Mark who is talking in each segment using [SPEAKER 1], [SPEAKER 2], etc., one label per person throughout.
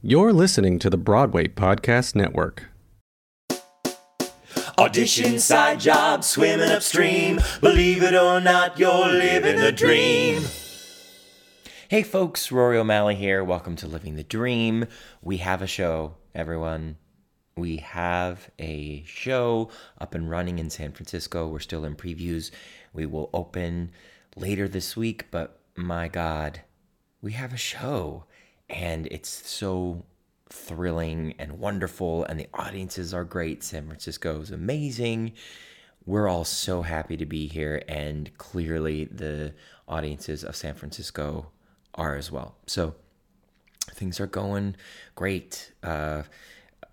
[SPEAKER 1] You're listening to the Broadway Podcast Network.
[SPEAKER 2] Audition, side job, swimming upstream. Believe it or not, you're living the dream. Hey folks, Rory O'Malley here. Welcome to Living the Dream. We have a show, everyone. We have a show up and running in San Francisco. We're still in previews. We will open later this week, but my God, we have a show and it's so thrilling and wonderful and the audiences are great. San francisco is amazing. We're all so happy to be here and clearly the audiences of san francisco are as well. So things are going great. Uh,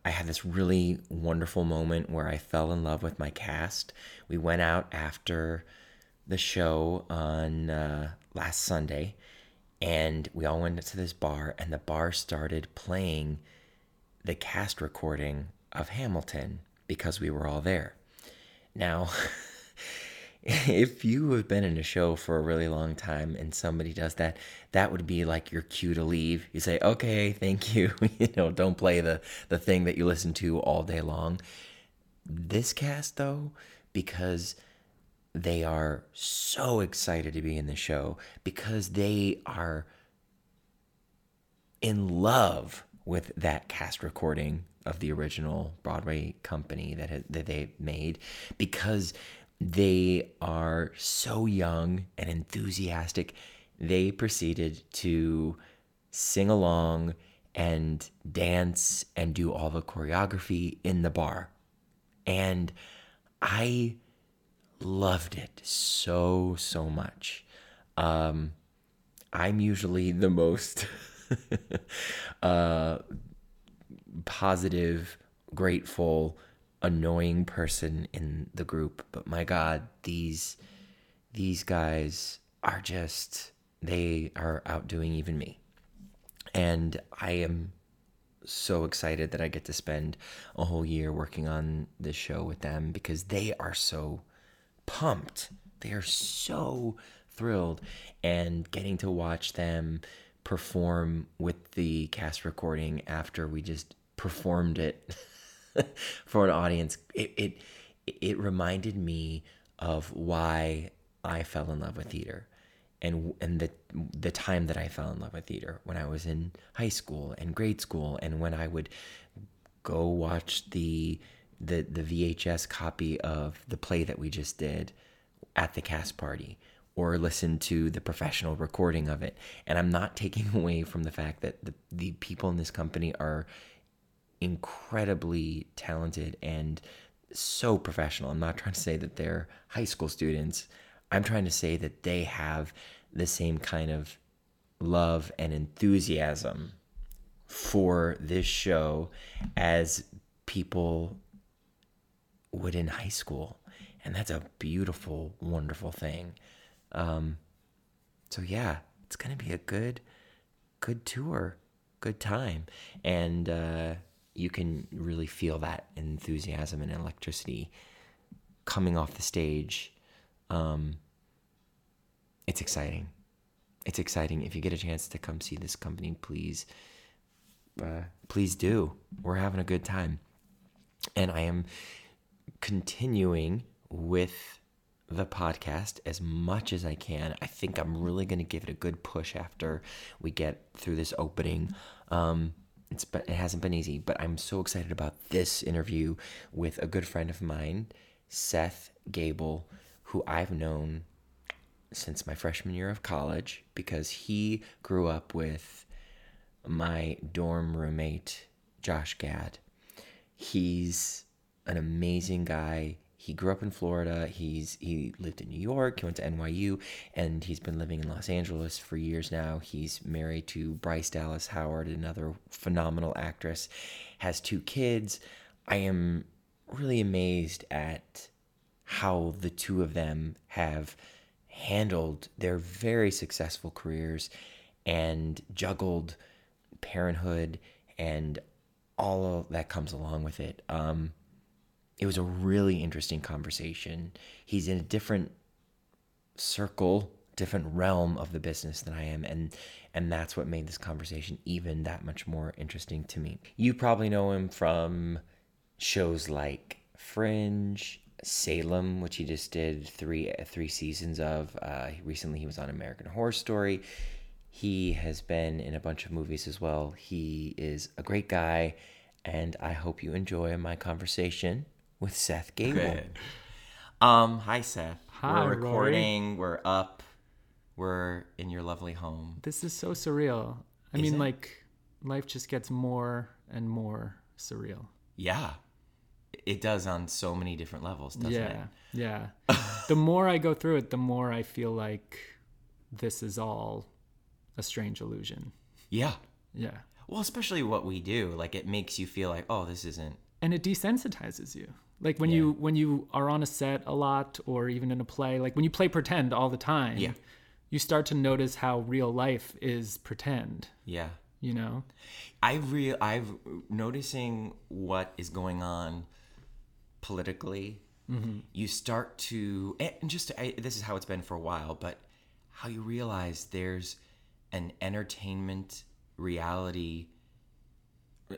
[SPEAKER 2] i had this really wonderful moment where i fell in love with my cast. We went out after the show on uh, last sunday and we all went to this bar and the bar started playing the cast recording of Hamilton because we were all there. Now, if you have been in a show for a really long time and somebody does that, that would be like your cue to leave. You say, "Okay, thank you." you know, don't play the the thing that you listen to all day long. This cast though, because they are so excited to be in the show because they are in love with that cast recording of the original Broadway company that that they made because they are so young and enthusiastic. They proceeded to sing along and dance and do all the choreography in the bar. And I loved it so so much. Um, I'm usually the most uh, positive, grateful, annoying person in the group, but my God, these these guys are just they are outdoing even me, and I am so excited that I get to spend a whole year working on this show with them because they are so pumped. They are so thrilled and getting to watch them perform with the cast recording after we just performed it for an audience. It, it it reminded me of why I fell in love with theater and and the the time that I fell in love with theater when I was in high school and grade school and when I would go watch the the the VHS copy of the play that we just did at the cast party or listen to the professional recording of it. And I'm not taking away from the fact that the, the people in this company are incredibly talented and so professional. I'm not trying to say that they're high school students. I'm trying to say that they have the same kind of love and enthusiasm for this show as people would in high school. And that's a beautiful, wonderful thing. Um, so yeah, it's gonna be a good, good tour, good time, and uh, you can really feel that enthusiasm and electricity coming off the stage. Um, it's exciting. It's exciting. If you get a chance to come see this company, please, uh, please do. We're having a good time, and I am continuing with the podcast as much as I can. I think I'm really going to give it a good push after we get through this opening. Um, it's but it hasn't been easy, but I'm so excited about this interview with a good friend of mine, Seth Gabel, who I've known since my freshman year of college because he grew up with my dorm roommate, Josh Gad. He's an amazing guy he grew up in Florida. He's he lived in New York. He went to NYU, and he's been living in Los Angeles for years now. He's married to Bryce Dallas Howard, another phenomenal actress. Has two kids. I am really amazed at how the two of them have handled their very successful careers and juggled parenthood and all that comes along with it. Um, it was a really interesting conversation. He's in a different circle
[SPEAKER 3] different realm of the business than I am and and that's what made this conversation even that much more interesting to me. You probably know him from shows like Fringe, Salem, which he just did three three seasons of. Uh, recently, he was on American Horror Story. He has been in a bunch of movies as well. He is a great guy, and I hope you enjoy my conversation with Seth Gabel.
[SPEAKER 2] Good. Um, hi Seth.
[SPEAKER 4] Hi,
[SPEAKER 2] We're
[SPEAKER 4] Rory.
[SPEAKER 2] recording. We're up. We're in your lovely home.
[SPEAKER 4] This is so surreal. I
[SPEAKER 2] Is
[SPEAKER 4] mean,
[SPEAKER 2] it?
[SPEAKER 4] like, life just gets more and more surreal.
[SPEAKER 2] Yeah, it does on so many different levels, doesn't
[SPEAKER 4] yeah,
[SPEAKER 2] it?
[SPEAKER 4] yeah. the more I go through it, the more I feel like this is all a strange illusion.
[SPEAKER 2] Yeah.
[SPEAKER 4] Yeah.
[SPEAKER 2] Well, especially what we do, like it makes you feel like, oh, this isn't.
[SPEAKER 4] And it desensitizes you. Like when you when you are on a set a lot or even in a play, like when you play pretend all the time,
[SPEAKER 2] Yeah.
[SPEAKER 4] you start to notice how real life is pretend,
[SPEAKER 2] Yeah.
[SPEAKER 4] you know?
[SPEAKER 2] I real I've noticing what is going on politically. Mm-hmm. You start to and just I, this is how it's been for a while, but how you realize there's an entertainment reality.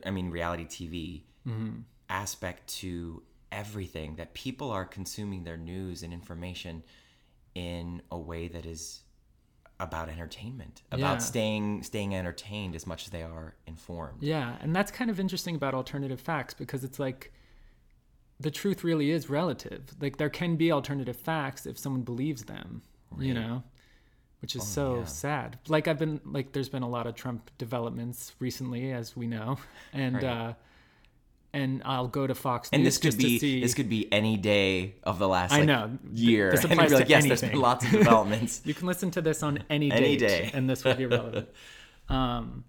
[SPEAKER 2] I mean, reality TV mm-hmm. aspect to everything that people are consuming their news and information in a way that is about entertainment, about
[SPEAKER 4] Yeah.
[SPEAKER 2] staying staying entertained as much as they are informed.
[SPEAKER 4] Yeah, and that's kind of interesting about alternative facts because it's like the truth really is relative. Like there can be alternative facts if someone believes them, you know, which is so
[SPEAKER 2] Oh, yeah.
[SPEAKER 4] sad. Like I've been like there's been a lot of Trump developments recently as we know. And
[SPEAKER 2] Right.
[SPEAKER 4] uh and I'll go to Fox News.
[SPEAKER 2] And this could be
[SPEAKER 4] see
[SPEAKER 2] this could be any day of the last
[SPEAKER 4] I know.
[SPEAKER 2] Year.
[SPEAKER 4] this applies
[SPEAKER 2] like,
[SPEAKER 4] to
[SPEAKER 2] yes, there's been lots of developments.
[SPEAKER 4] You can listen to this on any,
[SPEAKER 2] Any
[SPEAKER 4] date,
[SPEAKER 2] day.
[SPEAKER 4] and this will be relevant. um,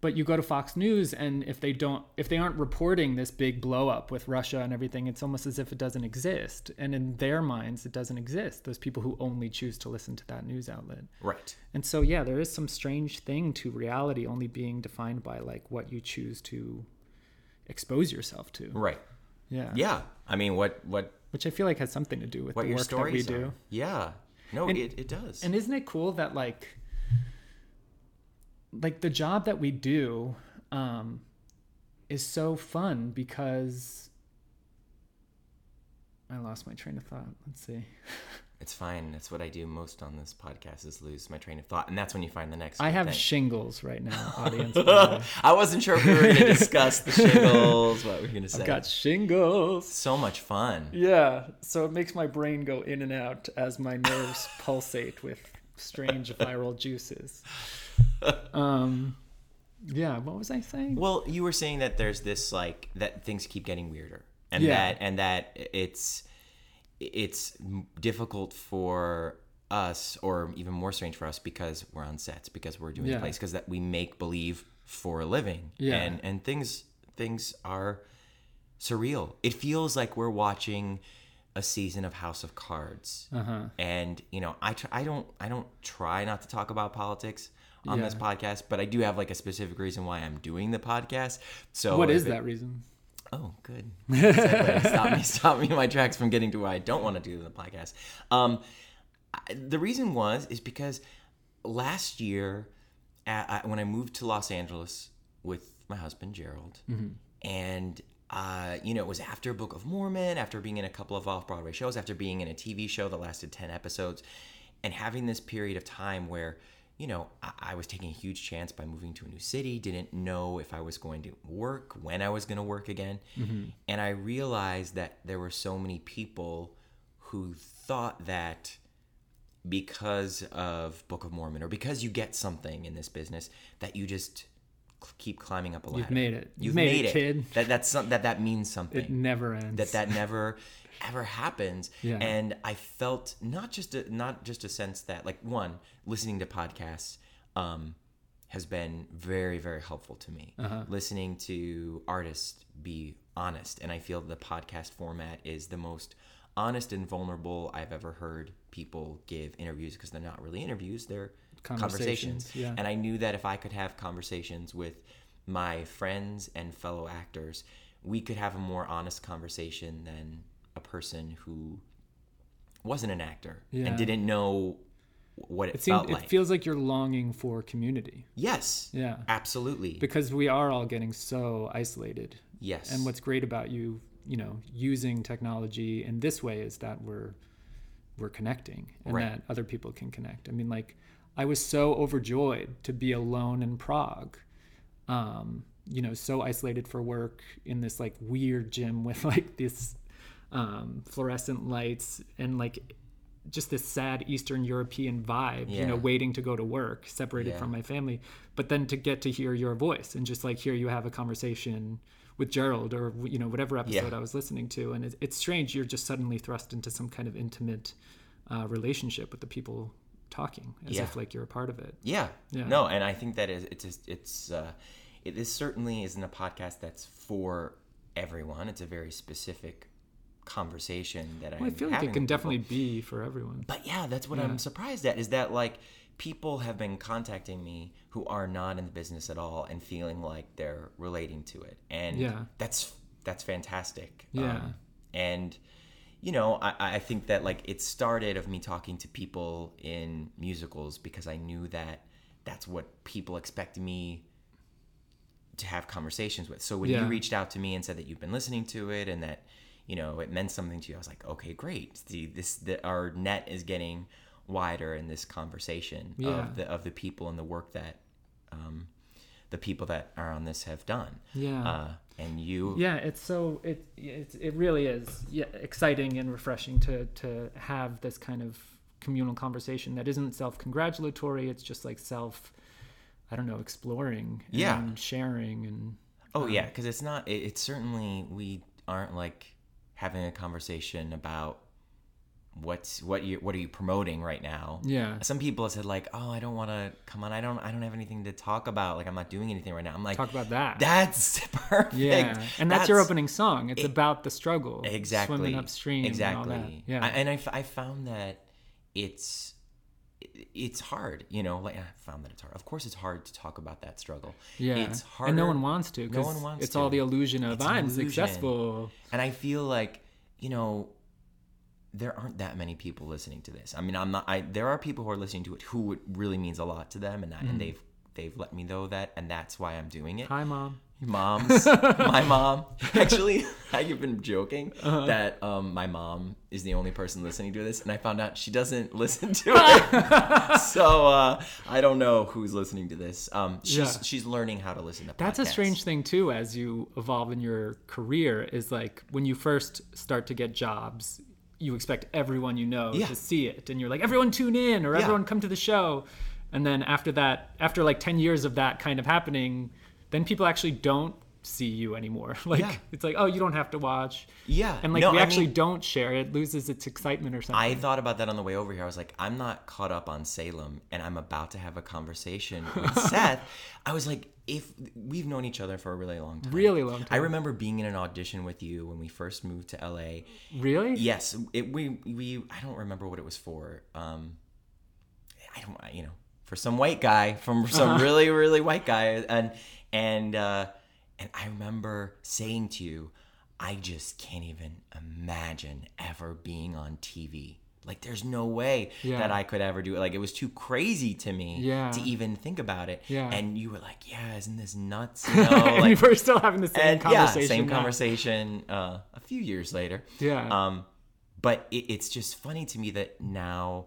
[SPEAKER 4] but you go to Fox News, and if they don't, if they aren't reporting this big blow up with Russia and everything, it's almost as if it doesn't exist. And in their minds, it doesn't exist. Those people who only choose to listen to that news outlet.
[SPEAKER 2] right.
[SPEAKER 4] And so, yeah, there is some strange thing to reality only being defined by like what you choose to expose yourself to.
[SPEAKER 2] Right.
[SPEAKER 4] Yeah.
[SPEAKER 2] Yeah. I mean, what what
[SPEAKER 4] Which I feel like has something to do with
[SPEAKER 2] what
[SPEAKER 4] the
[SPEAKER 2] your
[SPEAKER 4] work that we
[SPEAKER 2] stories
[SPEAKER 4] do.
[SPEAKER 2] Yeah. No,
[SPEAKER 4] And-
[SPEAKER 2] it, it does.
[SPEAKER 4] And isn't it cool that like like the job that we do um is so fun because I lost my train of thought. Let's see.
[SPEAKER 2] it's fine. That's what I do most on this podcast is lose my train of thought, and that's when you find the next.
[SPEAKER 4] I have
[SPEAKER 2] thing.
[SPEAKER 4] shingles right now, audience. by the way.
[SPEAKER 2] I wasn't sure if we were going to discuss the shingles. What we're going to say.
[SPEAKER 4] I've got shingles.
[SPEAKER 2] so much fun.
[SPEAKER 4] Yeah, so it makes my brain go in and out as my nerves pulsate with strange viral juices. Um yeah, what was I saying?
[SPEAKER 2] Well, you were saying that there's this like that things keep getting weirder, and
[SPEAKER 4] Yeah.
[SPEAKER 2] that and that it's it's difficult for us, or even more strange for us, because we're on sets, because we're doing
[SPEAKER 4] Yeah.
[SPEAKER 2] the plays, because that we make believe for a living,
[SPEAKER 4] Yeah.
[SPEAKER 2] and and things things are surreal. It feels like we're watching a season of House of Cards,
[SPEAKER 4] Uh-huh.
[SPEAKER 2] and you know, I tr- I don't I don't try not to talk about politics on
[SPEAKER 4] Yeah.
[SPEAKER 2] this podcast, but I do have like a specific reason why I'm doing the podcast. So
[SPEAKER 4] what is that reason?
[SPEAKER 2] Oh, good. Stop me, stop me in my tracks from getting to where I don't want to do the podcast. Um, I- the reason was is because last year, uh, I, when I moved to Los Angeles with my husband Gerald, and uh, you know, it was after Book of Mormon, after being in a couple of off Broadway shows, after being in a TV show that lasted ten episodes, and having this period of time where you know, I, I was taking a huge chance by moving to a new city, didn't know if I was going to work, when I was going to work again. Mm-hmm. And I realized that there were so many people who thought that because of Book of Mormon or because you get something in this business that you just keep climbing up a ladder.
[SPEAKER 4] You've made it.
[SPEAKER 2] You've,
[SPEAKER 4] You've
[SPEAKER 2] made,
[SPEAKER 4] made it,
[SPEAKER 2] it,
[SPEAKER 4] kid.
[SPEAKER 2] That that's some, that that means something
[SPEAKER 4] It never ends.
[SPEAKER 2] that that never ever happens
[SPEAKER 4] Yeah.
[SPEAKER 2] and i felt not just a, not just a sense that like one listening to podcasts um has been very very helpful to me
[SPEAKER 4] Uh-huh.
[SPEAKER 2] listening to artists be honest and i feel the podcast format is the most honest and vulnerable i've ever heard people give interviews because they're not really interviews they're conversations,
[SPEAKER 4] Conversations, yeah.
[SPEAKER 2] and i knew that if i could have conversations with my friends and fellow actors we could have a more honest conversation than a person who wasn't an actor
[SPEAKER 4] Yeah.
[SPEAKER 2] and didn't know what it,
[SPEAKER 4] It seems
[SPEAKER 2] felt
[SPEAKER 4] it feels like you're longing for community.
[SPEAKER 2] yes.
[SPEAKER 4] Yeah.
[SPEAKER 2] Absolutely.
[SPEAKER 4] Because we are all getting so isolated.
[SPEAKER 2] yes.
[SPEAKER 4] And what's great about you, you know, using technology in this way is that we're we're connecting and
[SPEAKER 2] Right.
[SPEAKER 4] that other people can connect. I mean, like I was so overjoyed to be alone in Prague. Um, you know, so isolated for work in this like weird gym with like this um, fluorescent lights and like just this sad Eastern European vibe, you know, waiting to go to work, separated
[SPEAKER 2] Yeah.
[SPEAKER 4] from my family. But then to get to hear your voice and just like hear you have a conversation with Gerald or you know whatever episode
[SPEAKER 2] Yeah.
[SPEAKER 4] I was listening to, and it, it's strange. You're just suddenly thrust into some kind of intimate uh, relationship with the people talking, as
[SPEAKER 2] Yeah.
[SPEAKER 4] if like you're a part of it.
[SPEAKER 2] Yeah.
[SPEAKER 4] Yeah.
[SPEAKER 2] No, and I think that is it's just, it's uh, it this certainly isn't a podcast that's for everyone. It's a very specific conversation that
[SPEAKER 4] Well, I feel like it can definitely be for everyone.
[SPEAKER 2] But yeah, that's what
[SPEAKER 4] Yeah.
[SPEAKER 2] I'm surprised at is that like people have been contacting me who are not in the business at all and feeling like they're relating to it, and
[SPEAKER 4] Yeah.
[SPEAKER 2] that's that's fantastic.
[SPEAKER 4] Yeah.
[SPEAKER 2] Um, and you know, I, I think that like it started of me talking to people in musicals because I knew that that's what people expect me to have conversations with. So when
[SPEAKER 4] Yeah.
[SPEAKER 2] you reached out to me and said that you've been listening to it and that you know it meant something to you, I was like, okay, great. See, this the, our net is getting wider in this conversation
[SPEAKER 4] Yeah.
[SPEAKER 2] of the of the people and the work that um, the people that are on this have done.
[SPEAKER 4] Yeah.
[SPEAKER 2] Uh, and you,
[SPEAKER 4] yeah it's so it it, it really is yeah, exciting and refreshing to to have this kind of communal conversation that isn't self-congratulatory it's just like self i don't know exploring and
[SPEAKER 2] Yeah.
[SPEAKER 4] sharing and
[SPEAKER 2] Oh yeah, because it's not. It, it's certainly we aren't like having a conversation about what's what you what are you promoting right now.
[SPEAKER 4] yeah
[SPEAKER 2] Some people have said like, oh, I don't want to come on. I don't. I don't have anything to talk about. Like I'm not doing anything right now. I'm like,
[SPEAKER 4] talk about that
[SPEAKER 2] that's perfect.
[SPEAKER 4] yeah and that's, your opening song it's about the struggle
[SPEAKER 2] exactly
[SPEAKER 4] swimming upstream
[SPEAKER 2] Exactly.
[SPEAKER 4] and yeah
[SPEAKER 2] I, and I, f- I found that it's it's hard. You know, like I found that it's hard. Of course, it's hard to talk about that struggle.
[SPEAKER 4] yeah
[SPEAKER 2] It's hard.
[SPEAKER 4] and no one wants to
[SPEAKER 2] No one wants
[SPEAKER 4] it's all the illusion of i'm
[SPEAKER 2] illusion.
[SPEAKER 4] successful
[SPEAKER 2] And I feel like, you know, there aren't that many people listening to this. I mean, I'm not. I there are people who are listening to it who it really means a lot to them, and that,
[SPEAKER 4] Mm.
[SPEAKER 2] and they've they've let me know that, and that's why I'm doing it.
[SPEAKER 4] hi mom
[SPEAKER 2] Moms, my mom. Actually, I've been joking
[SPEAKER 4] Uh-huh.
[SPEAKER 2] that um, my mom is the only person listening to this, and I found out she doesn't listen to it. so uh, I don't know who's listening to this. Um, she's
[SPEAKER 4] Yeah.
[SPEAKER 2] she's learning how to listen to.
[SPEAKER 4] That's a strange thing too as you evolve in your career is like when you first start to get jobs, you expect everyone you know
[SPEAKER 2] Yeah.
[SPEAKER 4] to see it and you're like everyone tune in or
[SPEAKER 2] Yeah.
[SPEAKER 4] everyone come to the show. And then after that, after like 10 years of that kind of happening, then people actually don't see you anymore. Like
[SPEAKER 2] Yeah.
[SPEAKER 4] it's like, "Oh, you don't have to watch."
[SPEAKER 2] Yeah,
[SPEAKER 4] And like
[SPEAKER 2] no,
[SPEAKER 4] we
[SPEAKER 2] I
[SPEAKER 4] actually
[SPEAKER 2] mean-
[SPEAKER 4] don't share it, loses its excitement or something.
[SPEAKER 2] I thought about that on the way over here. I was like, I'm not caught up on Salem, and I'm about to have a conversation with Seth. I was like, if we've known each other for a really long time,
[SPEAKER 4] Really long time.
[SPEAKER 2] I remember being in an audition with you when we first moved to LA.
[SPEAKER 4] really?
[SPEAKER 2] Yes, it, we we I don't remember what it was for. Um, I don't you know for some white guy from some
[SPEAKER 4] Uh-huh.
[SPEAKER 2] really really white guy and and uh, and I remember saying to you, I just can't even imagine ever being on TV. Like there's no way
[SPEAKER 4] Yeah.
[SPEAKER 2] that I could ever do it. Like it was too crazy to me
[SPEAKER 4] Yeah.
[SPEAKER 2] to even think about it.
[SPEAKER 4] Yeah.
[SPEAKER 2] And you were like, "Yeah, isn't this nuts?" You know,
[SPEAKER 4] and
[SPEAKER 2] like
[SPEAKER 4] we're still having the same
[SPEAKER 2] and
[SPEAKER 4] conversation.
[SPEAKER 2] yeah, same
[SPEAKER 4] now.
[SPEAKER 2] conversation uh, a few years later.
[SPEAKER 4] Yeah.
[SPEAKER 2] Um, but it, it's just funny to me that now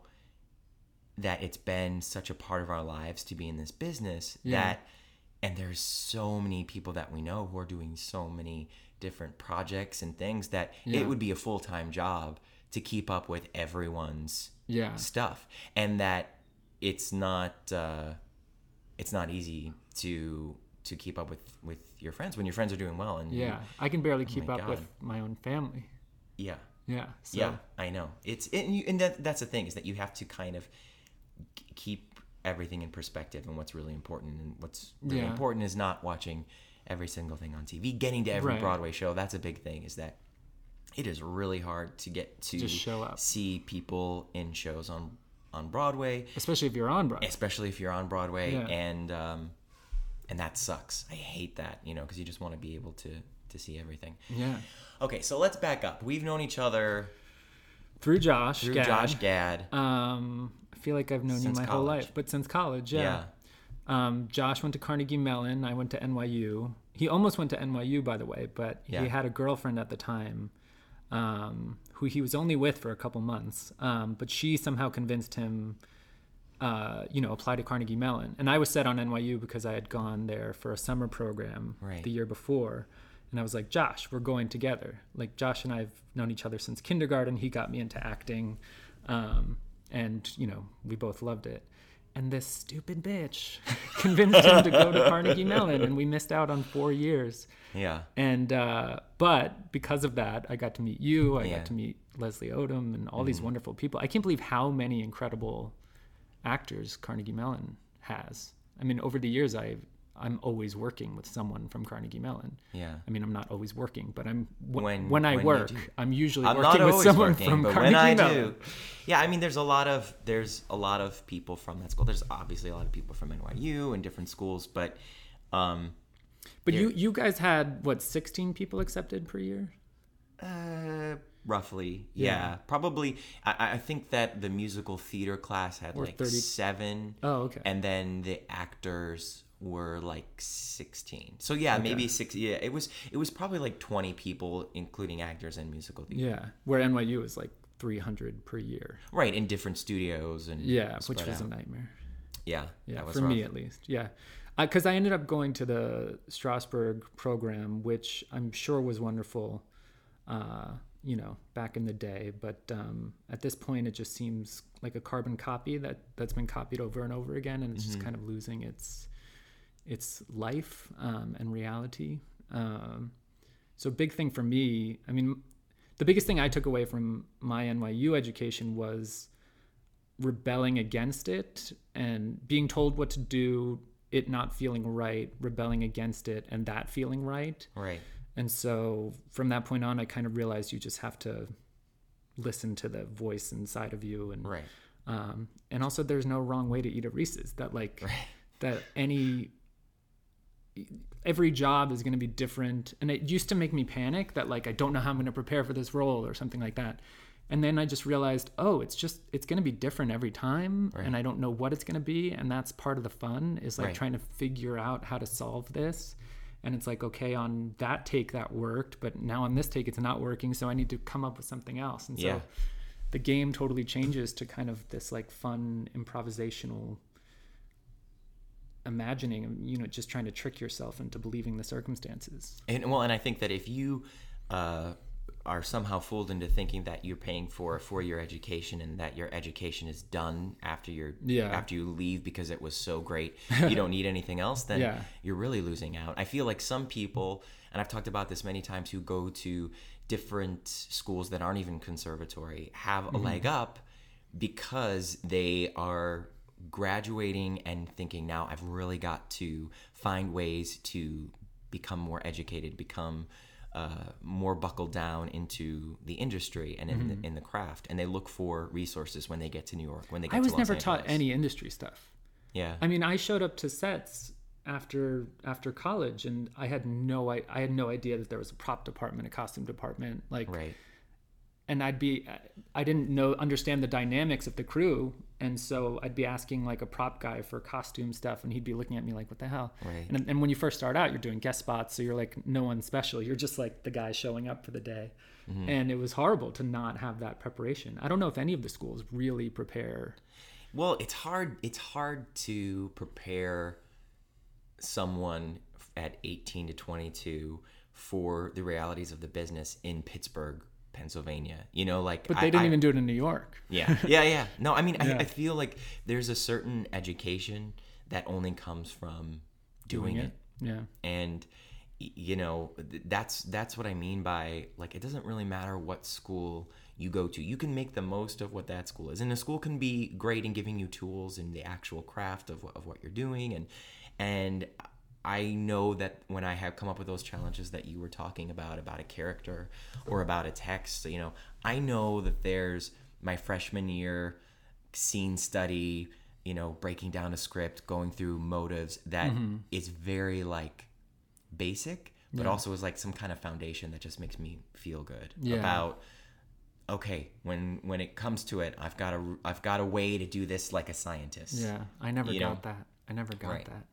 [SPEAKER 2] that it's been such a part of our lives to be in this business
[SPEAKER 4] Yeah.
[SPEAKER 2] that and there's so many people that we know who are doing so many different projects and things that
[SPEAKER 4] Yeah.
[SPEAKER 2] it would be a full-time job to keep up with everyone's
[SPEAKER 4] Yeah.
[SPEAKER 2] stuff and that it's not uh, it's not easy to to keep up with with your friends when your friends are doing well and you-
[SPEAKER 4] Yeah. I can barely keep
[SPEAKER 2] my
[SPEAKER 4] up with my own family.
[SPEAKER 2] yeah
[SPEAKER 4] Yeah. So,
[SPEAKER 2] yeah i know it's it, and, you, and that that's the thing is that you have to kind of keep everything in perspective and what's really important and what's really
[SPEAKER 4] Yeah.
[SPEAKER 2] important is not watching every single thing on tv getting to every
[SPEAKER 4] Right.
[SPEAKER 2] broadway show that's a big thing is that it is really hard to get to
[SPEAKER 4] Just show up.
[SPEAKER 2] see people in shows on on broadway
[SPEAKER 4] especially if you're on Broadway.
[SPEAKER 2] especially if you're on Broadway,
[SPEAKER 4] Yeah.
[SPEAKER 2] and um, and that sucks. I hate that, you know, because you just want to be able to to see everything.
[SPEAKER 4] Yeah.
[SPEAKER 2] Okay, so let's back up. We've known each other
[SPEAKER 4] through Josh.
[SPEAKER 2] through
[SPEAKER 4] Gad.
[SPEAKER 2] Josh Gad.
[SPEAKER 4] Um, feel like I've known
[SPEAKER 2] Since
[SPEAKER 4] you my whole life, but since college, yeah. Um, Josh went to Carnegie Mellon. I went to NYU. He almost went to NYU, by the way, but
[SPEAKER 2] Yeah.
[SPEAKER 4] he had a girlfriend at the time um, who he was only with for a couple months. Um, but she somehow convinced him, uh, you know, apply to Carnegie Mellon. And I was set on NYU because I had gone there for a summer program
[SPEAKER 2] Right.
[SPEAKER 4] the year before. And I was like, Josh, we're going together. Like, Josh and I have known each other since kindergarten. He got me into acting. Um, and, you know, we both loved it. And this stupid bitch convinced him to go to Carnegie Mellon, and we missed out on four years.
[SPEAKER 2] Yeah.
[SPEAKER 4] And uh, but because of that, I got to meet you. I
[SPEAKER 2] Yeah.
[SPEAKER 4] got to meet Leslie Odom and all these wonderful people. I can't believe how many incredible actors Carnegie Mellon has. I mean, over the years, I I'm always working with someone from Carnegie Mellon.
[SPEAKER 2] Yeah.
[SPEAKER 4] I mean, I'm not always working, but I'm when
[SPEAKER 2] When-
[SPEAKER 4] when, I
[SPEAKER 2] when
[SPEAKER 4] work. I'm usually
[SPEAKER 2] I'm
[SPEAKER 4] working
[SPEAKER 2] not
[SPEAKER 4] with someone
[SPEAKER 2] working,
[SPEAKER 4] from
[SPEAKER 2] but
[SPEAKER 4] Carnegie
[SPEAKER 2] when I
[SPEAKER 4] Mellon.
[SPEAKER 2] do, yeah, I mean, there's a lot of there's a lot of people from that school. There's obviously a lot of people from NYU and different schools, but um,
[SPEAKER 4] But you you guys had what 16 people accepted per year?
[SPEAKER 2] uh, roughly, yeah,
[SPEAKER 4] Yeah.
[SPEAKER 2] probably. I, I think that the musical theater class had
[SPEAKER 4] Or
[SPEAKER 2] like
[SPEAKER 4] 30
[SPEAKER 2] seven,
[SPEAKER 4] Oh, okay.
[SPEAKER 2] and then the actors were like 16 so yeah maybe six yeah it was it was probably like 20 people including actors and musical theater
[SPEAKER 4] Yeah, where NYU is like 300 per year.
[SPEAKER 2] right in different studios and
[SPEAKER 4] Yeah, which was a nightmare.
[SPEAKER 2] yeah
[SPEAKER 4] Yeah,
[SPEAKER 2] that was
[SPEAKER 4] for me at least. Yeah, because I ended up going to the Strasberg program, which I'm sure was wonderful. Uh, you know, back in the day, but um, at this point, it just seems like a carbon copy that that's been copied over and over again, and it's
[SPEAKER 2] Mm-hmm.
[SPEAKER 4] just kind of losing its its life um, and reality. Um, so, big thing for me. I mean, the biggest thing I took away from my NYU education was rebelling against it and being told what to do, it not feeling right, rebelling against it, and that feeling right.
[SPEAKER 2] right
[SPEAKER 4] And so from that point on, I kind of realized you just have to listen to the voice inside of you. And,
[SPEAKER 2] right
[SPEAKER 4] um, and also there's no wrong way to eat a Reese's that like, that any, every job is going to be different. And it used to make me panic that like, I don't know how I'm going to prepare for this role or something like that. And then I just realized, oh, it's just, it's going to be different every time. And I don't know what it's going to be. And that's part of the fun is like
[SPEAKER 2] Right.
[SPEAKER 4] trying to figure out how to solve this. And it's like, okay, on that take that worked, but now on this take it's not working. So I need to come up with something else. And so
[SPEAKER 2] Yeah.
[SPEAKER 4] the game totally changes to kind of this like fun improvisational imagining you know just trying to trick yourself into believing the circumstances
[SPEAKER 2] And well, and I think that if you uh, are somehow fooled into thinking that you're paying for a four-year education and that your education is done after you're
[SPEAKER 4] Yeah.
[SPEAKER 2] after you leave because it was so great, you don't need anything else, then
[SPEAKER 4] Yeah.
[SPEAKER 2] you're really losing out. I feel like some people, and I've talked about this many times, who go to different schools that aren't even conservatory have a leg up because they are graduating and thinking now I've really got to find ways to become more educated, become uh, more buckled down into the industry and in, the, in the craft, and they look for resources when they get to New York. When they get to
[SPEAKER 4] i
[SPEAKER 2] to
[SPEAKER 4] was
[SPEAKER 2] Los
[SPEAKER 4] never taught any industry stuff
[SPEAKER 2] Yeah,
[SPEAKER 4] i mean i showed up to sets after after college and i had no i, I had no idea that there was a prop department a costume department like
[SPEAKER 2] right.
[SPEAKER 4] And I'd be I didn't know understand the dynamics of the crew and so I'd be asking like a prop guy for costume stuff and he'd be looking at me like what the hell
[SPEAKER 2] Right.
[SPEAKER 4] and, and when you first start out you're doing guest spots so you're like no one special you're just like the guy showing up for the day
[SPEAKER 2] Mm-hmm.
[SPEAKER 4] and it was horrible to not have that preparation I don't know if any of the schools really prepare
[SPEAKER 2] Well, it's hard. It's hard to prepare someone at 18 to 22 for the realities of the business in Pittsburgh, Pennsylvania. You know, like
[SPEAKER 4] but
[SPEAKER 2] I-
[SPEAKER 4] they didn't
[SPEAKER 2] I-
[SPEAKER 4] even do it in New York
[SPEAKER 2] Yeah, yeah, yeah. No, I mean,
[SPEAKER 4] Yeah.
[SPEAKER 2] I, I feel like there's a certain education that only comes from doing, it.
[SPEAKER 4] yeah
[SPEAKER 2] and you know that's that's what i mean by like it doesn't really matter what school you go to you can make the most of what that school is and the school can be great in giving you tools in the actual craft of, of what you're doing and and i know that when i have come up with those challenges that you were talking about about a character or about a text you know i know that there's my freshman year scene study you know breaking down a script going through motives that that is very like basic but also is like some kind of foundation that just makes me feel good
[SPEAKER 4] Yeah.
[SPEAKER 2] about okay, when when it comes to it, I've got a I've got a way to do this like a scientist.
[SPEAKER 4] Yeah, I never
[SPEAKER 2] You
[SPEAKER 4] got
[SPEAKER 2] know?
[SPEAKER 4] that. I never got
[SPEAKER 2] Right.
[SPEAKER 4] that.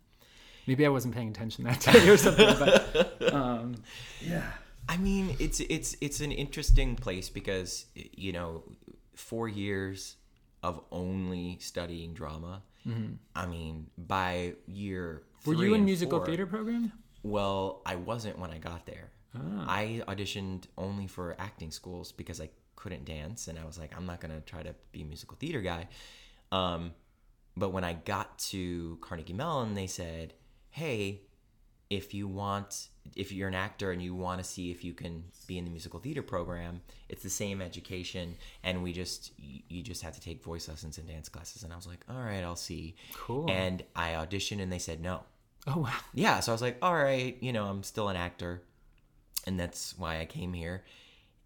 [SPEAKER 4] Maybe I wasn't paying attention that day or something. But um, yeah,
[SPEAKER 2] I mean, it's it's it's an interesting place because you know, four years of only studying drama. I mean, by year
[SPEAKER 4] Mm-hmm. were you in musical
[SPEAKER 2] four-
[SPEAKER 4] theater program?
[SPEAKER 2] Well, I wasn't when I got there.
[SPEAKER 4] Ah.
[SPEAKER 2] I auditioned only for acting schools because I couldn't dance, and I was like, I'm not gonna try to be a musical theater guy. Um, but when I got to Carnegie Mellon, they said, "Hey, if you want, if you're an actor and you want to see if you can be in the musical theater program, it's the same education, and we just you, just have to take voice lessons and dance classes." And I was like, "All right, I'll see."
[SPEAKER 4] Cool.
[SPEAKER 2] And I auditioned, and they said no
[SPEAKER 4] Oh wow.
[SPEAKER 2] yeah so i was like all right you know i'm still an actor and that's why i came here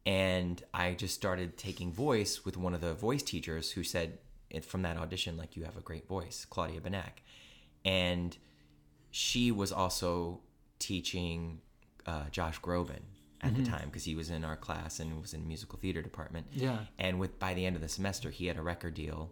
[SPEAKER 2] and i just started taking voice with one of the voice teachers who said from that audition like you have a great voice claudia benack and she was also teaching uh, josh groban at the time because he was in our class and was in the musical theater department
[SPEAKER 4] Yeah.
[SPEAKER 2] and with by the end of the semester he had a record deal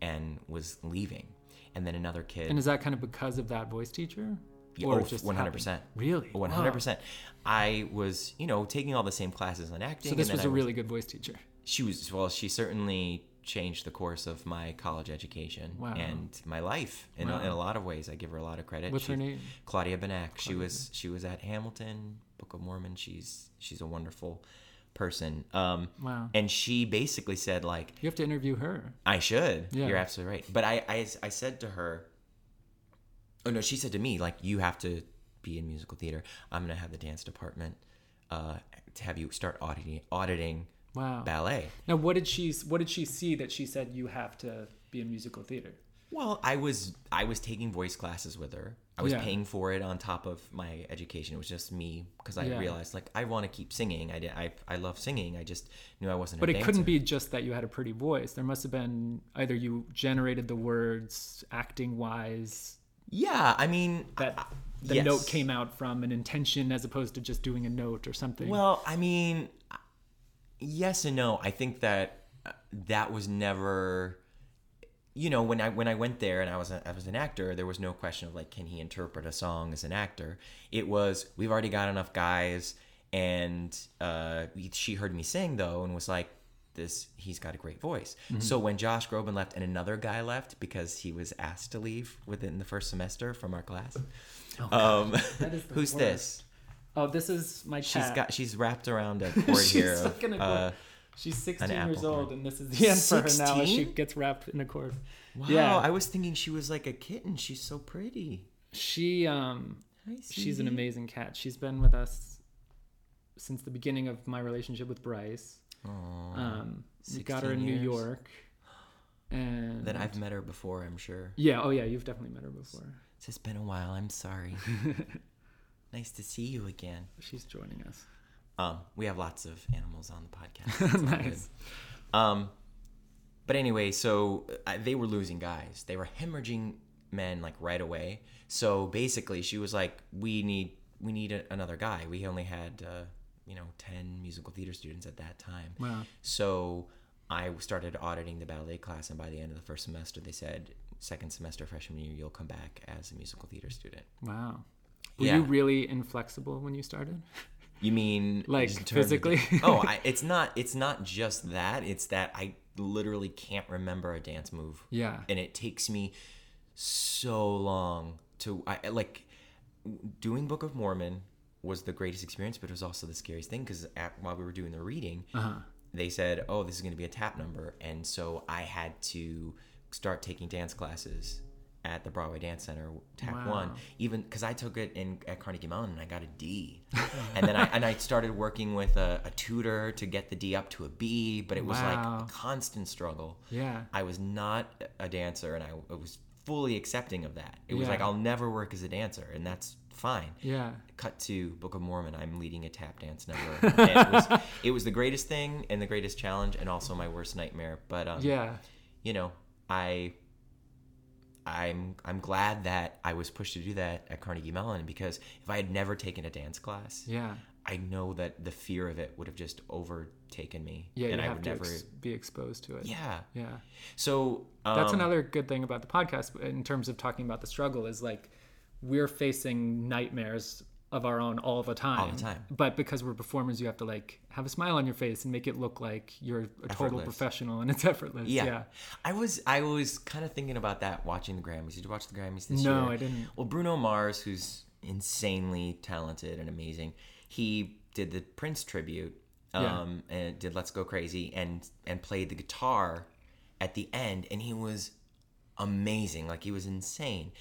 [SPEAKER 2] and was leaving and then another kid
[SPEAKER 4] And is that kind of because of that voice teacher?
[SPEAKER 2] yeah,
[SPEAKER 4] Or
[SPEAKER 2] oh,
[SPEAKER 4] just
[SPEAKER 2] one hundred
[SPEAKER 4] happened?
[SPEAKER 2] percent.
[SPEAKER 4] Really?
[SPEAKER 2] Hundred percent. I was, you know, taking all the same classes on acting.
[SPEAKER 4] So this was a really good voice teacher.
[SPEAKER 2] She was well. She certainly changed the course of my college education
[SPEAKER 4] Wow.
[SPEAKER 2] and my life in, a, in a lot of ways. I give her a lot of credit.
[SPEAKER 4] What's her name?
[SPEAKER 2] Claudia Benack. She was she was at Hamilton Book of Mormon. She's she's a wonderful person. Um,
[SPEAKER 4] Wow.
[SPEAKER 2] And she basically said like,
[SPEAKER 4] You have to interview her.
[SPEAKER 2] I should.
[SPEAKER 4] Yeah.
[SPEAKER 2] You're absolutely right. But I, I, I said to her, oh no, she said to me, like, you have to be in musical theater. I'm going to have the dance department uh, to have you start auditing, auditing
[SPEAKER 4] Wow.
[SPEAKER 2] ballet.
[SPEAKER 4] Now, what did she what did she see that she said you have to be in musical theater?
[SPEAKER 2] Well, I was I was taking voice classes with her. I was
[SPEAKER 4] Yeah.
[SPEAKER 2] paying for it on top of my education. It was just me because I
[SPEAKER 4] Yeah.
[SPEAKER 2] realized like I want to keep singing. I did I I love singing. I just knew I wasn't.
[SPEAKER 4] But it couldn't be just that you had a pretty voice. There must have been either you generated the words acting wise
[SPEAKER 2] Yeah, I mean
[SPEAKER 4] that
[SPEAKER 2] I-
[SPEAKER 4] the
[SPEAKER 2] yes.
[SPEAKER 4] note came out from an intention as opposed to just doing a note or something.
[SPEAKER 2] Well, I mean, yes and no. I think that uh, that was never, you know, when I when I went there and I was a, I was an actor, there was no question of like, can he interpret a song as an actor? It was we've already got enough guys, and uh, she heard me sing though and was like. This he's got a great voice.
[SPEAKER 4] Mm-hmm.
[SPEAKER 2] So when Josh Groban left and another guy left because he was asked to leave within the first semester from our class, um,
[SPEAKER 4] is the
[SPEAKER 2] who's
[SPEAKER 4] worst.
[SPEAKER 2] this?
[SPEAKER 4] Oh, this is my cat.
[SPEAKER 2] She's got she's wrapped around a cord
[SPEAKER 4] She's
[SPEAKER 2] here.
[SPEAKER 4] stuck in a cord.
[SPEAKER 2] uh,
[SPEAKER 4] She's 16
[SPEAKER 2] apple
[SPEAKER 4] years old,
[SPEAKER 2] cord.
[SPEAKER 4] and this is the end for her now as she gets wrapped in a cord.
[SPEAKER 2] Wow,
[SPEAKER 4] Yeah.
[SPEAKER 2] I was thinking she was like a kitten. She's so pretty.
[SPEAKER 4] She um
[SPEAKER 2] Hi,
[SPEAKER 4] she's an amazing cat. She's been with us since the beginning of my relationship with Bryce.
[SPEAKER 2] Aw.
[SPEAKER 4] Um, we got her
[SPEAKER 2] 16
[SPEAKER 4] in New? York, and
[SPEAKER 2] That I've met her before, I'm sure.
[SPEAKER 4] yeah, oh yeah, you've definitely met her before.
[SPEAKER 2] It's just been a while. I'm sorry. nice to see you again.
[SPEAKER 4] She's joining us.
[SPEAKER 2] Um, we have lots of animals on the podcast. It's all good.
[SPEAKER 4] nice.
[SPEAKER 2] Um, but anyway, so uh, they were losing guys. They were hemorrhaging men like right away. So basically, she was like, "We need, we need a, another guy." We only had, uh, you know, ten musical theater students at that time.
[SPEAKER 4] Wow.
[SPEAKER 2] So I started auditing the ballet class, and by the end of the first semester, they said, second semester freshman year, you'll come back as a musical theater student.
[SPEAKER 4] Wow. Were
[SPEAKER 2] Yeah.
[SPEAKER 4] you really inflexible when you started?
[SPEAKER 2] You mean
[SPEAKER 4] Like,
[SPEAKER 2] in terms of
[SPEAKER 4] physically?
[SPEAKER 2] oh, I, it's not. It's not just that. It's that I literally can't remember a dance move.
[SPEAKER 4] Yeah.
[SPEAKER 2] and it takes me so long to I I- like doing Book of Mormon was the greatest experience, but it was also the scariest thing because while we were doing the reading,
[SPEAKER 4] Uh-huh.
[SPEAKER 2] they said, "Oh, this is going to be a tap number," and so I had to start taking dance classes at the Broadway Dance Center, Tap
[SPEAKER 4] Wow.
[SPEAKER 2] One, even because I took it in at Carnegie Mellon and I got a D, and then I and I started working with a, a tutor to get the D up to a B, but it was like a constant struggle.
[SPEAKER 4] Yeah.
[SPEAKER 2] I was not a dancer, and I, I was fully accepting of that. It was
[SPEAKER 4] Yeah.
[SPEAKER 2] like I'll never work as a dancer, and that's fine.
[SPEAKER 4] Yeah.
[SPEAKER 2] Cut to Book of Mormon. I'm leading a tap dance number. It, was, it was the greatest thing and the greatest challenge, and also my worst nightmare. But um,
[SPEAKER 4] Yeah.
[SPEAKER 2] you know, I I'm I'm glad that I was pushed to do that at Carnegie Mellon because if I had never taken a dance class,
[SPEAKER 4] Yeah.
[SPEAKER 2] I know that the fear of it would have just overtaken me.
[SPEAKER 4] Yeah,
[SPEAKER 2] and
[SPEAKER 4] you
[SPEAKER 2] I
[SPEAKER 4] have
[SPEAKER 2] would never.
[SPEAKER 4] ex- be exposed to it.
[SPEAKER 2] yeah.
[SPEAKER 4] Yeah.
[SPEAKER 2] So um,
[SPEAKER 4] That's another good thing about the podcast in terms of talking about the struggle is like we're facing nightmares of our own all the time.
[SPEAKER 2] All the time.
[SPEAKER 4] But because we're performers, you have to like have a smile on your face and make it look like you're a total professional and it's effortless.
[SPEAKER 2] Yeah.
[SPEAKER 4] Yeah.
[SPEAKER 2] I was I was kind of thinking about that watching the Grammys. Did you watch the Grammys this
[SPEAKER 4] No,
[SPEAKER 2] year?
[SPEAKER 4] No, I didn't.
[SPEAKER 2] Well, Bruno Mars, who's insanely talented and amazing, he did the Prince tribute.
[SPEAKER 4] Yeah.
[SPEAKER 2] Um, and did Let's Go Crazy and and played the guitar at the end and he was amazing. Like he was insane.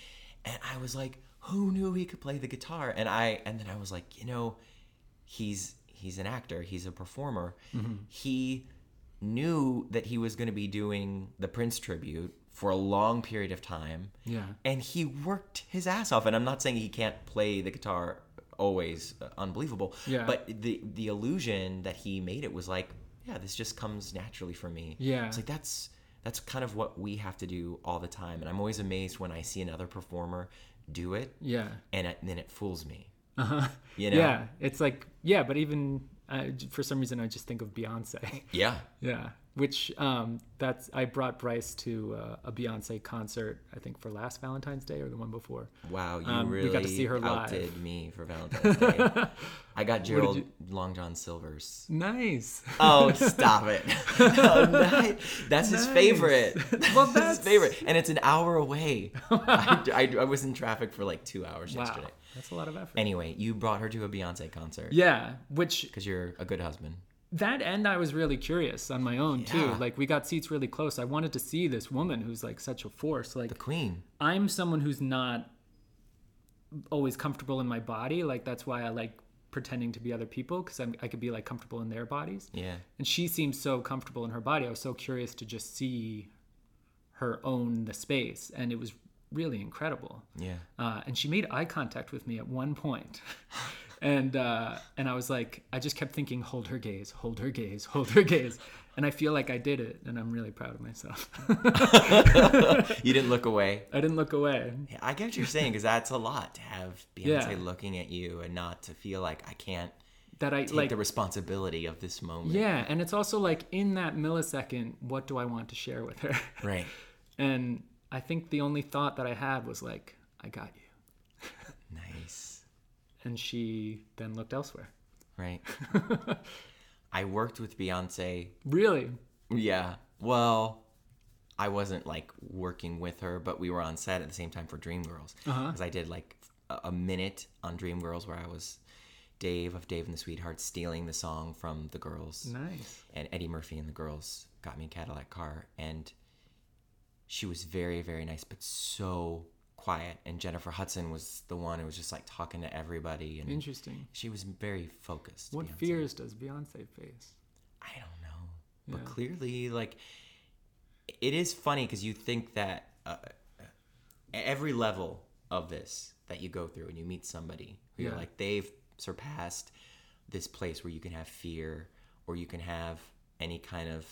[SPEAKER 2] And I was like, who knew he could play the guitar? And I and then I was like, you know, he's he's an actor, he's a performer.
[SPEAKER 4] Mm-hmm.
[SPEAKER 2] He knew that he was going to be doing the Prince tribute for a long period of time.
[SPEAKER 4] Yeah.
[SPEAKER 2] And he worked his ass off. And I'm not saying he can't play the guitar always uh, unbelievable.
[SPEAKER 4] Yeah.
[SPEAKER 2] But the the illusion that he made it was like, yeah, this just comes naturally for me.
[SPEAKER 4] Yeah.
[SPEAKER 2] It's like that's that's kind of what we have to do all the time. And I'm always amazed when I see another performer do it
[SPEAKER 4] Yeah.
[SPEAKER 2] and it, then it fools me.
[SPEAKER 4] Uh-huh.
[SPEAKER 2] You know?
[SPEAKER 4] Yeah. It's like, yeah, but even uh, for some reason, I just think of Beyonce.
[SPEAKER 2] Yeah.
[SPEAKER 4] Yeah, which um, that's I brought Bryce to uh, a Beyonce concert. I think for last Valentine's Day or the one before.
[SPEAKER 2] Wow, you
[SPEAKER 4] Um, we
[SPEAKER 2] really
[SPEAKER 4] got to see her live.
[SPEAKER 2] me for Valentine's Day. I got Gerald
[SPEAKER 4] you-
[SPEAKER 2] Long John Silver's.
[SPEAKER 4] Nice.
[SPEAKER 2] Oh, stop it! Oh, nice. That's his favorite.
[SPEAKER 4] Well,
[SPEAKER 2] That's
[SPEAKER 4] that's-
[SPEAKER 2] his favorite, and it's an hour away. I, I, I was in traffic for like two hours
[SPEAKER 4] wow,
[SPEAKER 2] yesterday.
[SPEAKER 4] that's a lot of effort.
[SPEAKER 2] Anyway, you brought her to a Beyonce concert
[SPEAKER 4] yeah, which
[SPEAKER 2] because you're a good husband.
[SPEAKER 4] That end I was really curious on my own too.
[SPEAKER 2] Yeah.
[SPEAKER 4] Like we got seats really close. I wanted to see this woman who's like such a force. Like
[SPEAKER 2] The Queen.
[SPEAKER 4] I'm someone who's not always comfortable in my body. Like that's why I like pretending to be other people because I could be like comfortable in their bodies.
[SPEAKER 2] Yeah.
[SPEAKER 4] And she seemed so comfortable in her body. I was so curious to just see her own the space, and it was really incredible.
[SPEAKER 2] Yeah.
[SPEAKER 4] Uh, and she made eye contact with me at one point. and uh, and I was like, I just kept thinking, hold her gaze, hold her gaze, hold her gaze. And I feel like I did it, and I'm really proud of myself.
[SPEAKER 2] You didn't look away.
[SPEAKER 4] I didn't look away.
[SPEAKER 2] Yeah, I get what you're saying because that's a lot to have Beyonce
[SPEAKER 4] Yeah.
[SPEAKER 2] looking at you and not to feel like I can't
[SPEAKER 4] That I
[SPEAKER 2] take
[SPEAKER 4] like
[SPEAKER 2] the responsibility of this moment.
[SPEAKER 4] Yeah, and it's also like in that millisecond, what do I want to share with her?
[SPEAKER 2] Right.
[SPEAKER 4] And I think the only thought that I had was like, I got you. And she then looked elsewhere.
[SPEAKER 2] Right. I worked with Beyonce.
[SPEAKER 4] Really?
[SPEAKER 2] Yeah. Well, I wasn't like working with her, but we were on set at the same time for Dreamgirls. Uh-huh. Because I did like a a minute on Dreamgirls where I was Dave of Dave and the Sweethearts stealing the song from the girls.
[SPEAKER 4] Nice.
[SPEAKER 2] and Eddie Murphy and the girls got me a Cadillac car, and she was very, very nice, but so quiet. And Jennifer Hudson was the one who was just like talking to everybody, and
[SPEAKER 4] Interesting.
[SPEAKER 2] she was very focused.
[SPEAKER 4] What
[SPEAKER 2] Beyonce.
[SPEAKER 4] fears does Beyonce face?
[SPEAKER 2] I don't know, but clearly, like, it is funny because you think that uh, every level of this that you go through, and you meet somebody who you're like, they've surpassed this place where you can have fear or you can have any kind of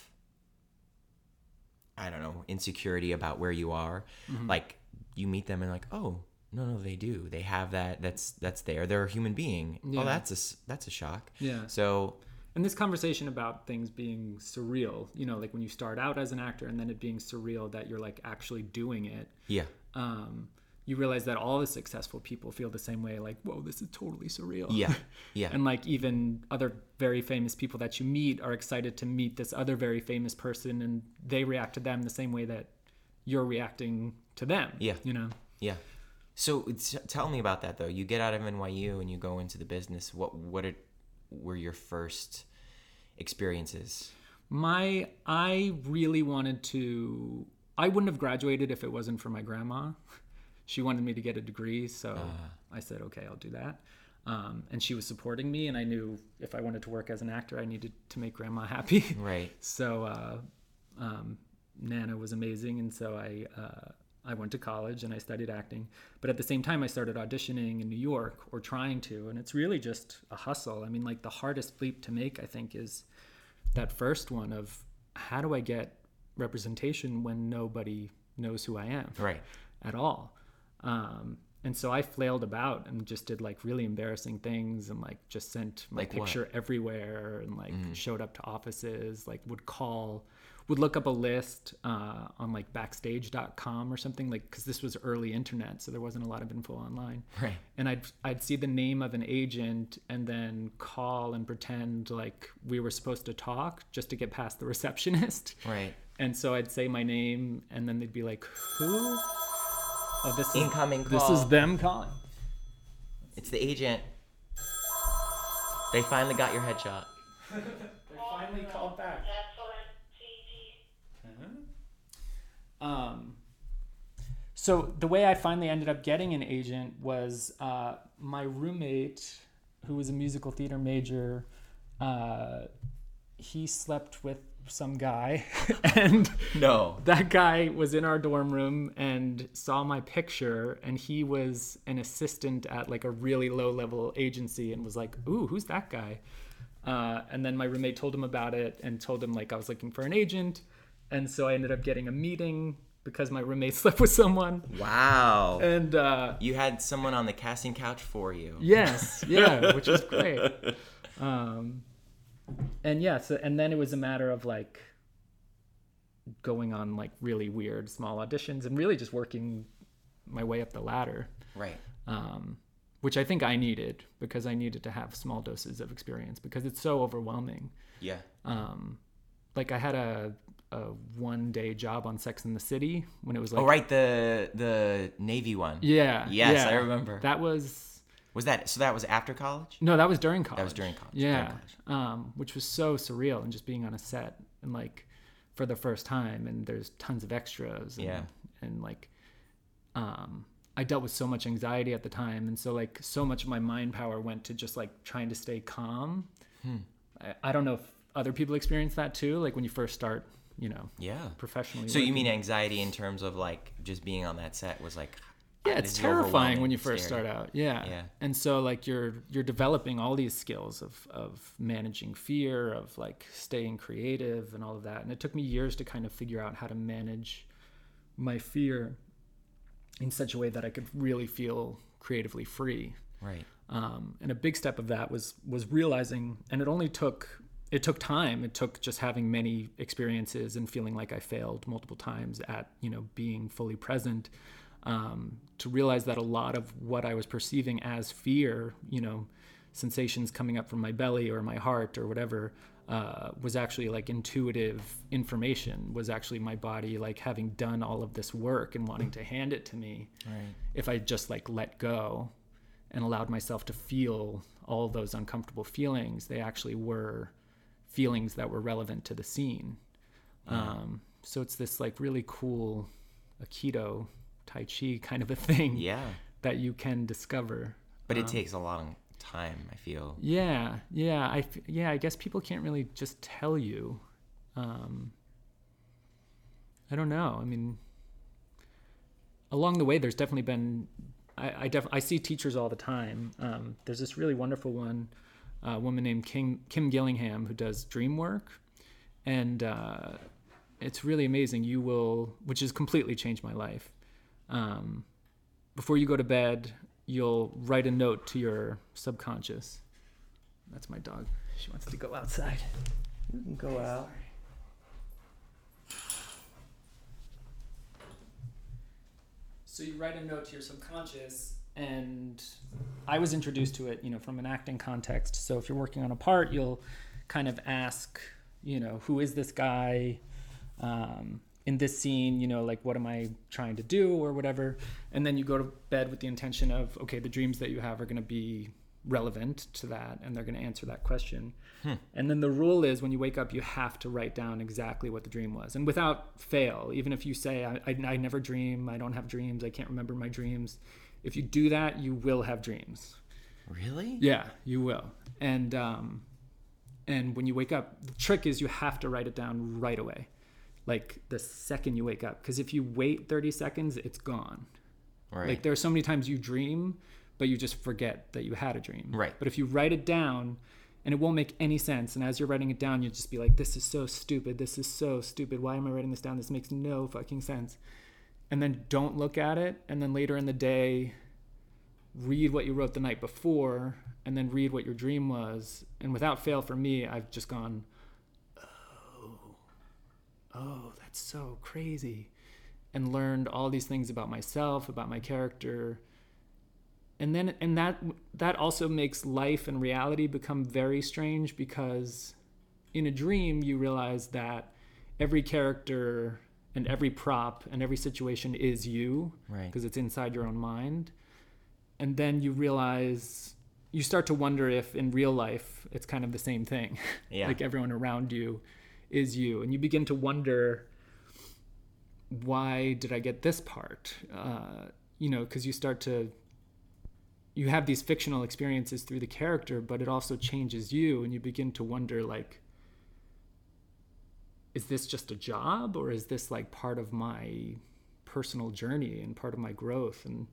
[SPEAKER 2] I don't know, insecurity about where you are.
[SPEAKER 4] Mm-hmm.
[SPEAKER 2] Like you meet them and like, oh, no, no, they do. They have that. That's that's there. They're a human being.
[SPEAKER 4] Yeah.
[SPEAKER 2] Oh, that's a that's a shock.
[SPEAKER 4] Yeah.
[SPEAKER 2] So
[SPEAKER 4] And this conversation about things being surreal, you know, like when you start out as an actor and then it being surreal that you're like actually doing it,
[SPEAKER 2] yeah,
[SPEAKER 4] um, you realize that all the successful people feel the same way, like, whoa, this is totally surreal.
[SPEAKER 2] yeah, yeah,
[SPEAKER 4] and like even other very famous people that you meet are excited to meet this other very famous person and they react to them the same way that you're reacting to them.
[SPEAKER 2] Yeah.
[SPEAKER 4] You know?
[SPEAKER 2] yeah. So tell me about that though. You get out of NYU and you go into the business. What what it, were your first experiences?
[SPEAKER 4] My I really wanted to I wouldn't have graduated if it wasn't for my grandma. She wanted me to get a degree, so I said, okay, I'll do that. Um, and she was supporting me, and I knew if I wanted to work as an actor, I needed to make grandma happy.
[SPEAKER 2] Right.
[SPEAKER 4] So uh, um, Nana was amazing, and so I uh, I went to college and I studied acting. But at the same time, I started auditioning in New York or trying to, and it's really just a hustle. I mean, like the hardest leap to make, I think, is that first one of how do I get representation when nobody knows who I am.
[SPEAKER 2] Right.
[SPEAKER 4] at all. Um, and so I flailed about and just did like really embarrassing things and like just sent my
[SPEAKER 2] Like what?
[SPEAKER 4] picture everywhere and like showed up to offices, like would call, would look up a list uh, on like backstage.com or something like because this was early internet, so there wasn't a lot of info online.
[SPEAKER 2] Right.
[SPEAKER 4] And I'd I'd see the name of an agent and then call and pretend like we were supposed to talk just to get past the receptionist.
[SPEAKER 2] Right.
[SPEAKER 4] And so I'd say my name, and then they'd be like, "Who? Oh, this is
[SPEAKER 2] Incoming
[SPEAKER 4] This is them calling."
[SPEAKER 2] It's the agent. They finally got your headshot.
[SPEAKER 4] They finally called back. Um, so the way I finally ended up getting an agent was uh, my roommate, who was a musical theater major. Uh, he slept with some guy, and
[SPEAKER 2] No.
[SPEAKER 4] that guy was in our dorm room and saw my picture and he was an assistant at like a really low level agency and was like ooh who's that guy uh, and then my roommate told him about it and told him like i was looking for an agent and so i ended up getting a meeting because my roommate slept with someone
[SPEAKER 2] Wow.
[SPEAKER 4] and uh,
[SPEAKER 2] You had someone on the casting couch for you.
[SPEAKER 4] Yes, yeah, which was great. Um, and yeah, so and then it was a matter of like going on like really weird small auditions and really just working my way up the ladder,
[SPEAKER 2] Right.
[SPEAKER 4] um, which I think I needed because I needed to have small doses of experience because it's so overwhelming.
[SPEAKER 2] Yeah.
[SPEAKER 4] Um, like I had a a one day job on Sex in the City when it was like
[SPEAKER 2] oh, right. The the Navy one.
[SPEAKER 4] yeah
[SPEAKER 2] Yes,
[SPEAKER 4] yeah.
[SPEAKER 2] I remember.
[SPEAKER 4] that was
[SPEAKER 2] Was that so? That was after college.
[SPEAKER 4] No, that was during college.
[SPEAKER 2] That was during college, during
[SPEAKER 4] Yeah,
[SPEAKER 2] college.
[SPEAKER 4] Um, which was so surreal and just being on a set and like for the first time and there's tons of extras. And,
[SPEAKER 2] Yeah.
[SPEAKER 4] And like, um, I dealt with so much anxiety at the time, and so like so much of my mind power went to just like trying to stay calm.
[SPEAKER 2] Hmm.
[SPEAKER 4] I, I don't know if other people experience that too. Like when you first start, you know,
[SPEAKER 2] Yeah.
[SPEAKER 4] professionally.
[SPEAKER 2] So you mean anxiety in terms of like just being on that set was like
[SPEAKER 4] yeah it's terrifying when you first
[SPEAKER 2] scary.
[SPEAKER 4] start out yeah
[SPEAKER 2] Yeah.
[SPEAKER 4] and so like you're you're developing all these skills of of managing fear of like staying creative and all of that and it took me years to kind of figure out how to manage my fear in such a way that i could really feel creatively free
[SPEAKER 2] Right.
[SPEAKER 4] um, and a big step of that was was realizing and it only took it took time it took just having many experiences and feeling like i failed multiple times at you know being fully present um, to realize that a lot of what i was perceiving as fear you know sensations coming up from my belly or my heart or whatever uh, was actually like intuitive information was actually my body like having done all of this work and wanting to hand it to me
[SPEAKER 2] Right.
[SPEAKER 4] if I just like let go and allowed myself to feel all those uncomfortable feelings, they actually were feelings that were relevant to the scene. Um, so it's this like really cool Aikido, Tai Chi kind of a thing
[SPEAKER 2] Yeah.
[SPEAKER 4] that you can discover.
[SPEAKER 2] But it takes a long time. I feel.
[SPEAKER 4] Yeah, yeah, I yeah, I guess people can't really just tell you. Um, I don't know. I mean, along the way, there's definitely been. I I, def- I see teachers all the time. Um, there's this really wonderful one, a woman named Kim Kim Gillingham who does dream work, and uh, it's really amazing. You will, which has completely changed my life. Um, before you go to bed, you'll write a note to your subconscious. That's my dog. She wants to go outside. You can go out. So you write a note to your subconscious, and I was introduced to it, you know, from an acting context. So if you're working on a part, you'll kind of ask, you know, who is this guy? Um, in this scene, you know, like what am I trying to do or whatever. And then you go to bed with the intention of, okay, the dreams that you have are going to be relevant to that and they're going to answer that question. And then the rule is when you wake up, you have to write down exactly what the dream was. And without fail, even if you say, I, I, I never dream, I don't have dreams, I can't remember my dreams, if you do that, you will have dreams.
[SPEAKER 2] Really?
[SPEAKER 4] Yeah, you will. And um, and when you wake up, the trick is you have to write it down right away, like the second you wake up. Because if you wait 30 seconds, it's gone.
[SPEAKER 2] Right.
[SPEAKER 4] Like there are so many times you dream, but you just forget that you had a dream.
[SPEAKER 2] Right.
[SPEAKER 4] But if you write it down, and it won't make any sense, and as you're writing it down, you'll just be like, "This is so stupid. This is so stupid. Why am I writing this down? This makes no fucking sense." And then don't look at it and then later in the day read what you wrote the night before and then read what your dream was. And without fail for me i've just gone oh oh that's so crazy and learned all these things about myself about my character. And then and that that also makes life and reality become very strange because in a dream you realize that every character and every prop and every situation is you
[SPEAKER 3] Right.
[SPEAKER 4] because it's inside your own mind and then you realize you start to wonder if in real life it's kind of the same thing
[SPEAKER 3] Yeah.
[SPEAKER 4] like everyone around you is you and you begin to wonder why did i get this part uh, you know because you start to you have these fictional experiences through the character but it also changes you and you begin to wonder like is this just a job or is this like part of my personal journey and part of my growth? And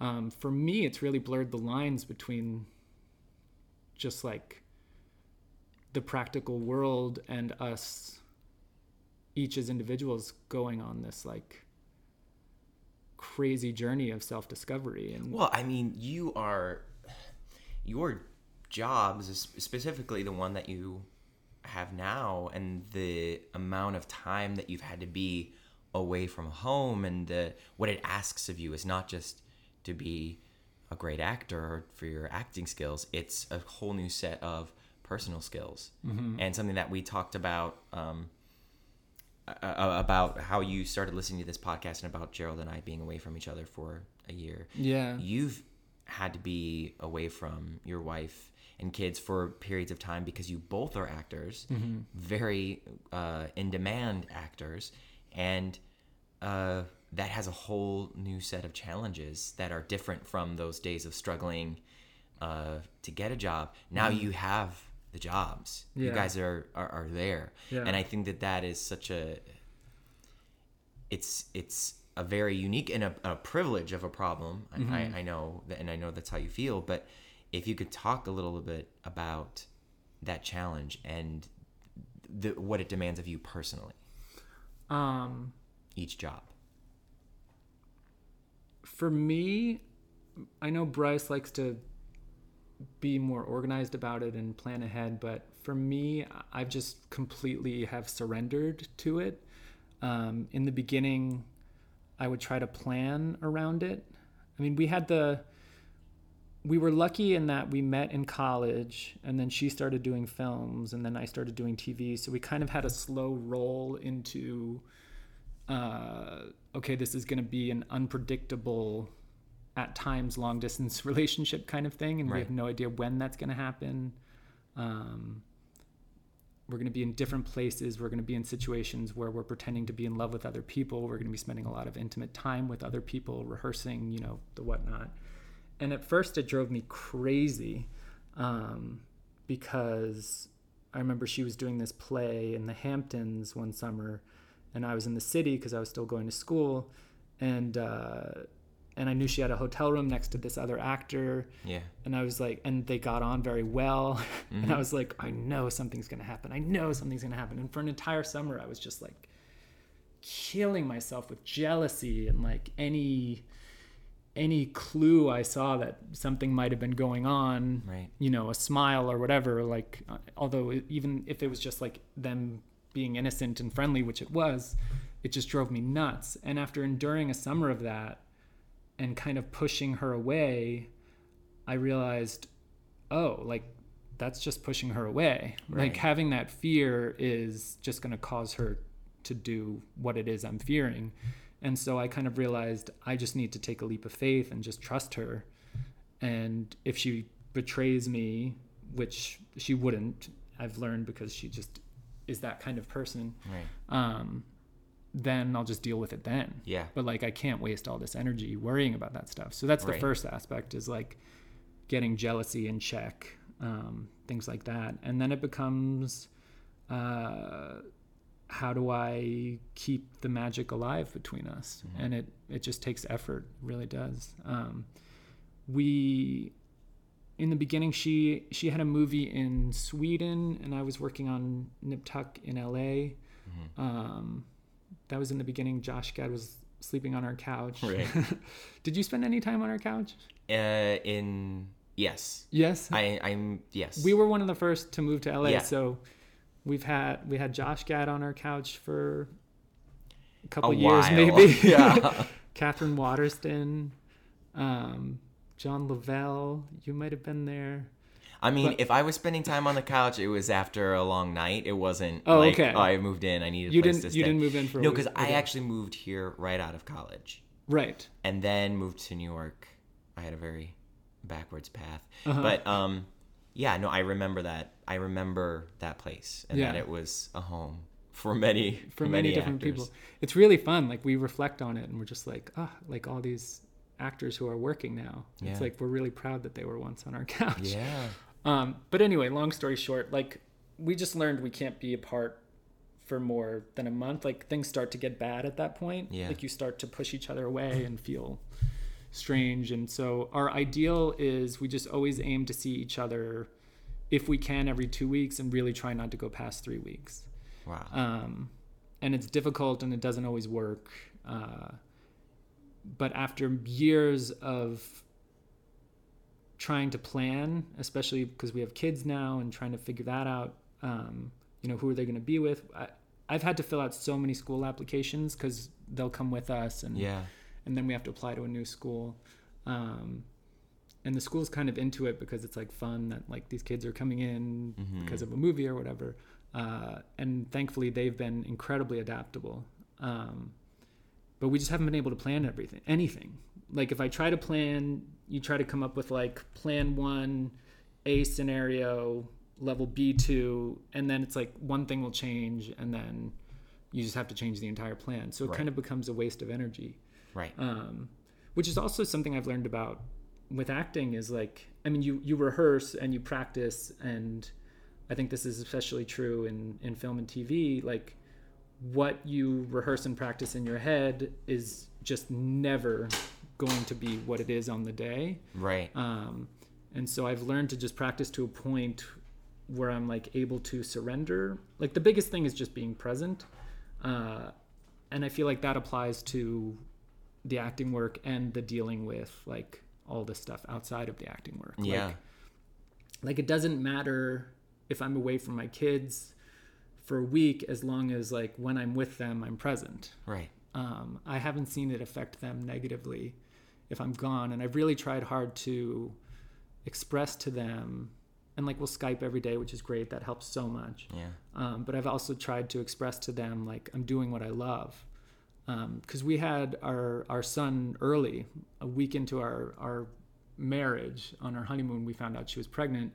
[SPEAKER 4] um, for me it's really blurred the lines between just like the practical world and us each as individuals going on this like crazy journey of self-discovery and
[SPEAKER 2] Well, I mean, you are your jobs, specifically the one that you have now, and the amount of time that you've had to be away from home, and the what it asks of you is not just to be a great actor for your acting skills. It's a whole new set of personal skills, and something that we talked about. Um, uh, about how you started listening to this podcast and about Gerald and I being away from each other for a year.
[SPEAKER 4] Yeah.
[SPEAKER 2] You've had to be away from your wife and kids for periods of time because you both are actors, very uh, in demand actors, and uh, that has a whole new set of challenges that are different from those days of struggling uh, to get a job. Now you have the jobs. You guys are, are are there,
[SPEAKER 4] Yeah.
[SPEAKER 2] and I think that that is such a it's it's a very unique and a, a privilege of a problem. I, I, I know that, and I know that's how you feel. But if you could talk a little bit about that challenge and the, what it demands of you personally,
[SPEAKER 4] um
[SPEAKER 2] each job.
[SPEAKER 4] for me, I know Bryce likes to be more organized about it and plan ahead, but for me, I've just completely have surrendered to it. Um, in the beginning, I would try to plan around it. I mean, we had the we were lucky in that we met in college and then she started doing films and then I started doing TV. So we kind of had a slow roll into uh, okay, this is going to be an unpredictable, at times long distance relationship kind of thing, and we have no idea when that's going to happen. Um, we're going to be in different places. We're going to be in situations where we're pretending to be in love with other people. We're going to be spending a lot of intimate time with other people, rehearsing, you know, the whatnot. And at first, it drove me crazy um, because I remember she was doing this play in the Hamptons one summer, and I was in the city because I was still going to school, and uh, and I knew she had a hotel room next to this other actor,
[SPEAKER 2] Yeah.
[SPEAKER 4] and I was like, and they got on very well, and I was like, I know something's gonna happen. I know something's gonna happen. And for an entire summer, I was just like killing myself with jealousy and like any any clue I saw that something might have been going on,
[SPEAKER 2] Right.
[SPEAKER 4] you know, a smile or whatever. Like, uh, although even if it was just like them being innocent and friendly, which it was, it just drove me nuts. And after enduring a summer of that and kind of pushing her away, I realized, oh, like that's just pushing her away. Like having that fear is just going to cause her to do what it is I'm fearing. And so I kind of realized I just need to take a leap of faith and just trust her. And if she betrays me, which she wouldn't, I've learned because she just is that kind of person,
[SPEAKER 2] Right.
[SPEAKER 4] um, then I'll just deal with it then.
[SPEAKER 2] Yeah.
[SPEAKER 4] But like I can't waste all this energy worrying about that stuff. So that's the
[SPEAKER 2] Right.
[SPEAKER 4] first aspect is like getting jealousy in check, um, things like that. And then it becomes uh, how do I keep the magic alive between us? And it, it just takes effort, really does. Um, we in the beginning she she had a movie in Sweden and I was working on Nip Tuck in LA. Um, that was in the beginning. Josh Gad was sleeping on our couch.
[SPEAKER 2] Right.
[SPEAKER 4] Did you spend any time on our couch?
[SPEAKER 2] Uh, in yes,
[SPEAKER 4] Yes.
[SPEAKER 2] I I'm yes.
[SPEAKER 4] we were one of the first to move to LA,
[SPEAKER 2] Yeah.
[SPEAKER 4] so we've had we had Josh Gad on our couch for a
[SPEAKER 2] a
[SPEAKER 4] couple
[SPEAKER 2] while.
[SPEAKER 4] years maybe.
[SPEAKER 2] yeah.
[SPEAKER 4] Katherine Waterston, um, John Lavelle, you might have been there.
[SPEAKER 2] I mean,
[SPEAKER 4] But-
[SPEAKER 2] if I was spending time on the couch, it was after a long night. It wasn't.
[SPEAKER 4] Oh,
[SPEAKER 2] like,
[SPEAKER 4] okay.
[SPEAKER 2] Oh, I moved in. I needed. A
[SPEAKER 4] You
[SPEAKER 2] place
[SPEAKER 4] didn't
[SPEAKER 2] To
[SPEAKER 4] you
[SPEAKER 2] stay.
[SPEAKER 4] didn't move in for
[SPEAKER 2] No, because I actually moved here right out of college,
[SPEAKER 4] right.
[SPEAKER 2] and then moved to New York. I had a very backwards path,
[SPEAKER 4] Uh-huh.
[SPEAKER 2] but um, yeah, no, I remember that. I remember that place, and that it was a home for many
[SPEAKER 4] for many, different
[SPEAKER 2] actors.
[SPEAKER 4] people. It's really fun. Like we reflect on it and we're just like, ah, like all these actors who are working now.
[SPEAKER 2] Yeah.
[SPEAKER 4] It's like we're really proud that they were once on our couch.
[SPEAKER 2] Yeah.
[SPEAKER 4] Um, but anyway, long story short, like we just learned we can't be apart for more than a month. Like things start to get bad at that point.
[SPEAKER 2] Yeah.
[SPEAKER 4] Like you start to push each other away and feel strange. And so our ideal is we just always aim to see each other if we can every two weeks and really try not to go past three weeks
[SPEAKER 2] Wow.
[SPEAKER 4] um, and it's difficult and it doesn't always work. Uh, but after years of trying to plan, especially because we have kids now and trying to figure that out, um, you know, who are they going to be with? I, I've had to fill out so many school applications because they'll come with us, and
[SPEAKER 2] yeah.
[SPEAKER 4] And then we have to apply to a new school. Um, and the school's kind of into it because it's like fun that like these kids are coming in
[SPEAKER 2] Mhm.
[SPEAKER 4] because of a movie or whatever. Uh, and thankfully, they've been incredibly adaptable. Um, but we just haven't been able to plan everything, anything. Like if I try to plan, you try to come up with like plan one, A scenario, level B two, and then it's like one thing will change, and then you just have to change the entire plan. So it
[SPEAKER 2] Right.
[SPEAKER 4] kind of becomes a waste of energy
[SPEAKER 2] Right.
[SPEAKER 4] um, which is also something I've learned about with acting is like I mean you you rehearse and you practice and I think this is especially true in in film and TV like what you rehearse and practice in your head is just never going to be what it is on the day
[SPEAKER 2] right.
[SPEAKER 4] um, and so I've learned to just practice to a point where I'm like able to surrender. Like the biggest thing is just being present, uh, and I feel like that applies to the acting work and the dealing with like all the stuff outside of the acting work.
[SPEAKER 2] yeah.
[SPEAKER 4] Like, like it doesn't matter if I'm away from my kids for a week as long as like when I'm with them I'm present
[SPEAKER 2] right.
[SPEAKER 4] um, I haven't seen it affect them negatively if I'm gone. And I've really tried hard to express to them, and like we'll Skype every day, which is great. That helps so much.
[SPEAKER 2] Yeah.
[SPEAKER 4] Um, but I've also tried to express to them like I'm doing what I love. Um, because we had our our son early, a week into our our marriage on our honeymoon, we found out she was pregnant,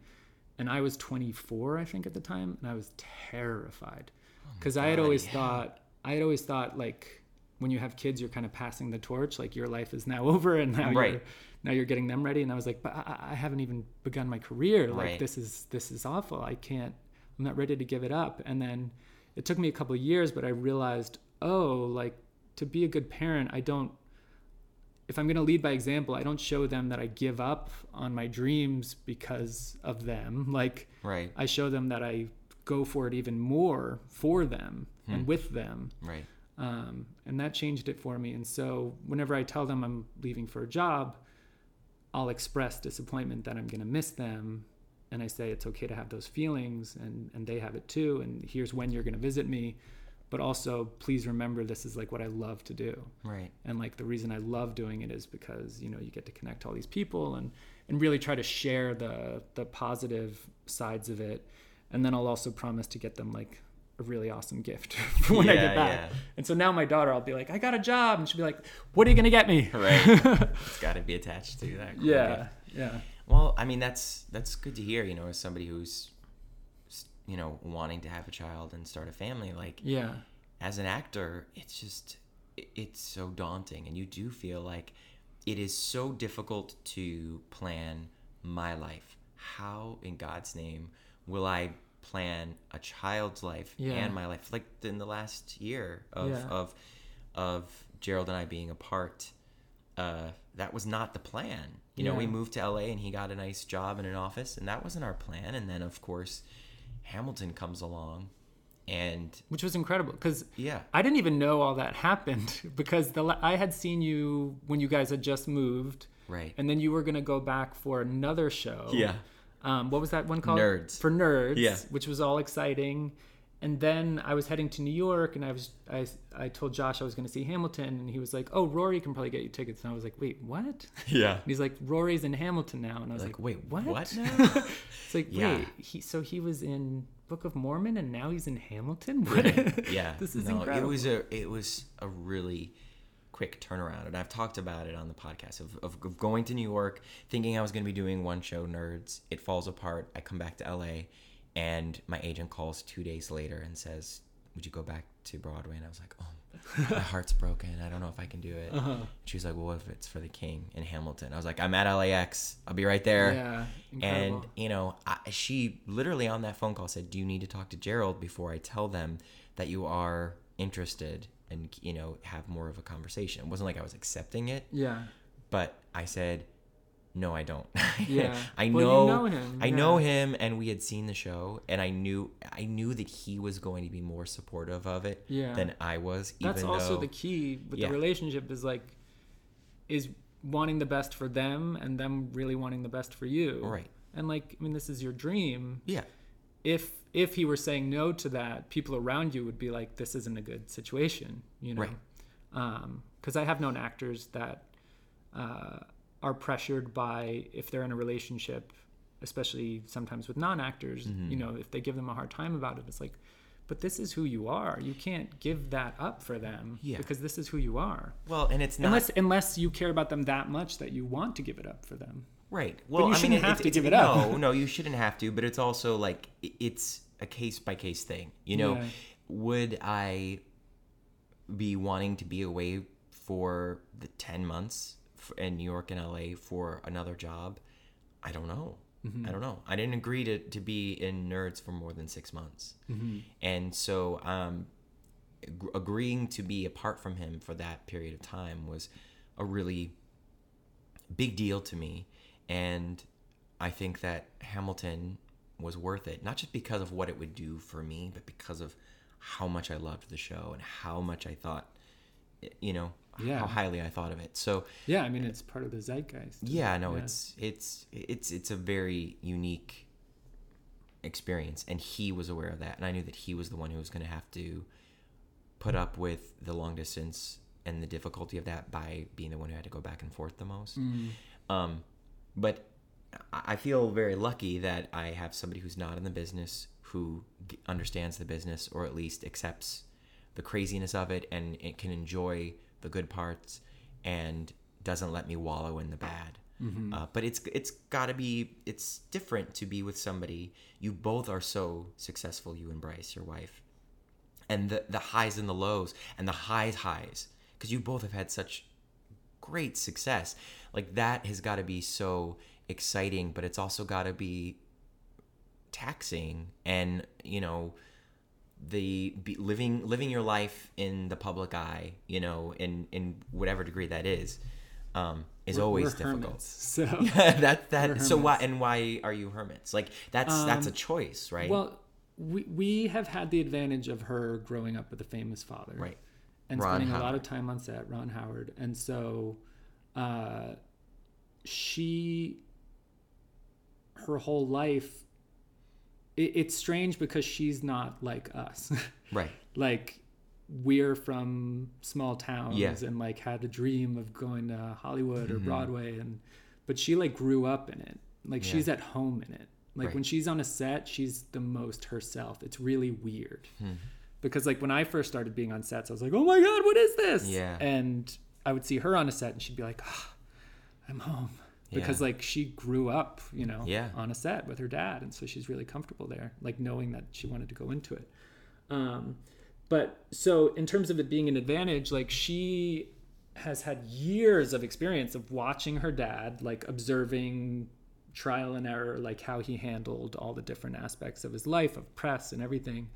[SPEAKER 4] and I was 24, I think, at the time, and I was terrified oh because I had always
[SPEAKER 2] yeah.
[SPEAKER 4] thought I had always thought like when you have kids, you're kind of passing the torch, like your life is now over, and now
[SPEAKER 2] Right.
[SPEAKER 4] you're now you're getting them ready. And I was like, but I, I haven't even begun my career. Like
[SPEAKER 2] Right.
[SPEAKER 4] this is this is awful. I can't. I'm not ready to give it up. And then it took me a couple of years, but I realized, oh, like to be a good parent, I don't. If I'm going to lead by example, I don't show them that I give up on my dreams because of them. Like
[SPEAKER 2] Right.
[SPEAKER 4] I show them that I go for it even more for them and with them.
[SPEAKER 2] Right.
[SPEAKER 4] Um, and that changed it for me. And so whenever I tell them I'm leaving for a job, I'll express disappointment that I'm going to miss them. And I say it's okay to have those feelings and, and they have it too. And here's when you're going to visit me. But also, please remember this is like what I love to do.
[SPEAKER 2] Right.
[SPEAKER 4] And like the reason I love doing it is because, you know, you get to connect to all these people and, and really try to share the, the positive sides of it. And then I'll also promise to get them like a really awesome gift for when I get back.
[SPEAKER 2] yeah.
[SPEAKER 4] And so now my daughter, I'll be like, I got a job. And she'll be like, what are you going to get me?
[SPEAKER 2] Right. it's got to be attached to that. cool
[SPEAKER 4] Yeah.
[SPEAKER 2] gift.
[SPEAKER 4] Yeah.
[SPEAKER 2] Well, I mean, that's that's good to hear. You know, as somebody who's, you know, wanting to have a child and start a family, like
[SPEAKER 4] Yeah.
[SPEAKER 2] as an actor, it's just it's so daunting, and you do feel like it is so difficult to plan my life. How in God's name will I plan a child's life
[SPEAKER 4] Yeah.
[SPEAKER 2] and my life? Like in the last year of
[SPEAKER 4] Yeah.
[SPEAKER 2] of of Gerald and I being apart, uh, that was not the plan. You know, we moved to LA and he got a nice job in an office, and that wasn't our plan. And then, of course, Hamilton comes along, and
[SPEAKER 4] which was incredible because
[SPEAKER 2] Yeah.
[SPEAKER 4] I didn't even know all that happened because the I had seen you when you guys had just moved,
[SPEAKER 2] Right.
[SPEAKER 4] And then you were gonna go back for another show.
[SPEAKER 2] Yeah.
[SPEAKER 4] Um, what was that one called?
[SPEAKER 2] Nerds.
[SPEAKER 4] For nerds.
[SPEAKER 2] Yeah.
[SPEAKER 4] Which was all exciting. And then I was heading to New York, and I was I, I told Josh I was going to see Hamilton, and he was like, "Oh, Rory can probably get you tickets." And I was like, "Wait, what?"
[SPEAKER 2] yeah.
[SPEAKER 4] And he's like, "Rory's in Hamilton now," and I was
[SPEAKER 2] Like,
[SPEAKER 4] like,
[SPEAKER 2] wait,
[SPEAKER 4] what?"
[SPEAKER 2] what?
[SPEAKER 4] It's like,
[SPEAKER 2] Yeah.
[SPEAKER 4] wait, he so he was in Book of Mormon, and now he's in Hamilton. What?
[SPEAKER 2] yeah
[SPEAKER 4] this is
[SPEAKER 2] no,
[SPEAKER 4] incredible.
[SPEAKER 2] it was a it was a really quick turnaround and i've talked about it on the podcast of, of, of going to new york thinking i was going to be doing one show nerds it falls apart i come back to la and my agent calls two days later and says would you go back to broadway? And i was like oh my heart's broken. I don't know if i can do it.
[SPEAKER 4] Uh-huh.
[SPEAKER 2] she was like well if it's for the king in hamilton. I was like i'm at lax i'll be right there.
[SPEAKER 4] Yeah,
[SPEAKER 2] and you know I, she literally on that phone call said do you need to talk to gerald before i tell them that you are interested and you know have more of a conversation? It wasn't like i was accepting it.
[SPEAKER 4] Yeah.
[SPEAKER 2] but i said no i don't
[SPEAKER 4] Yeah.
[SPEAKER 2] i
[SPEAKER 4] Well, you
[SPEAKER 2] know,
[SPEAKER 4] know him,
[SPEAKER 2] i know him and we had seen the show and i knew i knew that he was going to be more supportive of it
[SPEAKER 4] Yeah.
[SPEAKER 2] than i was
[SPEAKER 4] That's also
[SPEAKER 2] though
[SPEAKER 4] the key with
[SPEAKER 2] Yeah.
[SPEAKER 4] the relationship is like is wanting the best for them and them really wanting the best for you.
[SPEAKER 2] Right.
[SPEAKER 4] And like I mean this is your dream.
[SPEAKER 2] yeah
[SPEAKER 4] If if he were saying no to that, people around you would be like this isn't a good situation, you know.
[SPEAKER 2] Right.
[SPEAKER 4] Um cuz I have known actors that uh are pressured by if they're in a relationship, especially sometimes with non-actors,
[SPEAKER 2] Mm-hmm.
[SPEAKER 4] you know, if they give them a hard time about it, it's like but this is who you are. You can't give that up for them
[SPEAKER 2] Yeah.
[SPEAKER 4] because this is who you are.
[SPEAKER 2] well and it's not
[SPEAKER 4] Unless unless you care about them that much that you want to give it up for them.
[SPEAKER 2] Right. Well,
[SPEAKER 4] you
[SPEAKER 2] I
[SPEAKER 4] shouldn't
[SPEAKER 2] mean,
[SPEAKER 4] have
[SPEAKER 2] it's,
[SPEAKER 4] to give it up.
[SPEAKER 2] No, no, you shouldn't have to. But it's also like it's a case by case thing. You know,
[SPEAKER 4] Yeah.
[SPEAKER 2] would I be wanting to be away for the ten months f- in New York and LA for another job? I don't know.
[SPEAKER 4] Mm-hmm.
[SPEAKER 2] I don't know. I didn't agree to, to be in Nerds for more than six months,
[SPEAKER 4] Mm-hmm.
[SPEAKER 2] and so um, ag- agreeing to be apart from him for that period of time was a really big deal to me and i think that hamilton was worth it not just because of what it would do for me but because of how much i loved the show and how much i thought you know
[SPEAKER 4] Yeah.
[SPEAKER 2] how highly i thought of it so
[SPEAKER 4] Yeah, I mean it's part of the zeitgeist.
[SPEAKER 2] yeah no
[SPEAKER 4] Yeah.
[SPEAKER 2] it's it's it's it's a very unique experience and he was aware of that and i knew that he was the one who was going to have to put up with the long distance and the difficulty of that by being the one who had to go back and forth the most um, but I I feel very lucky that I have somebody who's not in the business who g- understands the business or at least accepts the craziness of it and it can enjoy the good parts and doesn't let me wallow in the bad. Uh, but it's it's got to be it's different to be with somebody. You both are so successful you embrace your wife. And the the highs and the lows and the highs highs because you both have had such great success. Like that has got to be so exciting but it's also got to be taxing and you know the be, living living your life in the public eye you know in in whatever degree that is um is
[SPEAKER 4] We're-
[SPEAKER 2] always
[SPEAKER 4] we're
[SPEAKER 2] difficult.
[SPEAKER 4] hermits, so
[SPEAKER 2] that that so why and why are you hermits? Like that's that's a choice right?
[SPEAKER 4] well, we we have had the advantage of her growing up with a famous father,
[SPEAKER 2] right.
[SPEAKER 4] and
[SPEAKER 2] Ron
[SPEAKER 4] spending a lot of time on set, Ron Howard, and so uh, she her whole life. It, it's strange because she's not like us.
[SPEAKER 2] right
[SPEAKER 4] like we're from small towns
[SPEAKER 2] Yeah. Mm-hmm.
[SPEAKER 4] and like had a dream of going to Hollywood or Broadway and but she like grew up in it. Like she's at home in it. Like
[SPEAKER 2] Right.
[SPEAKER 4] when she's on a set, she's the most herself. It's really weird.
[SPEAKER 2] Hmm.
[SPEAKER 4] Because like when I first started being on sets, I was like, "Oh my god, what is this?"
[SPEAKER 2] Yeah.
[SPEAKER 4] And I would see her on a set and she'd be like, "Ah, "I'm home." Because
[SPEAKER 2] Yeah.
[SPEAKER 4] like she grew up, you know,
[SPEAKER 2] Yeah.
[SPEAKER 4] on a set with her dad and so she's really comfortable there, like knowing that she wanted to go into it. Um, but so in terms of it being an advantage, like she has had years of experience of watching her dad, like observing trial and error, like how he handled all the different aspects of his life, of press and everything.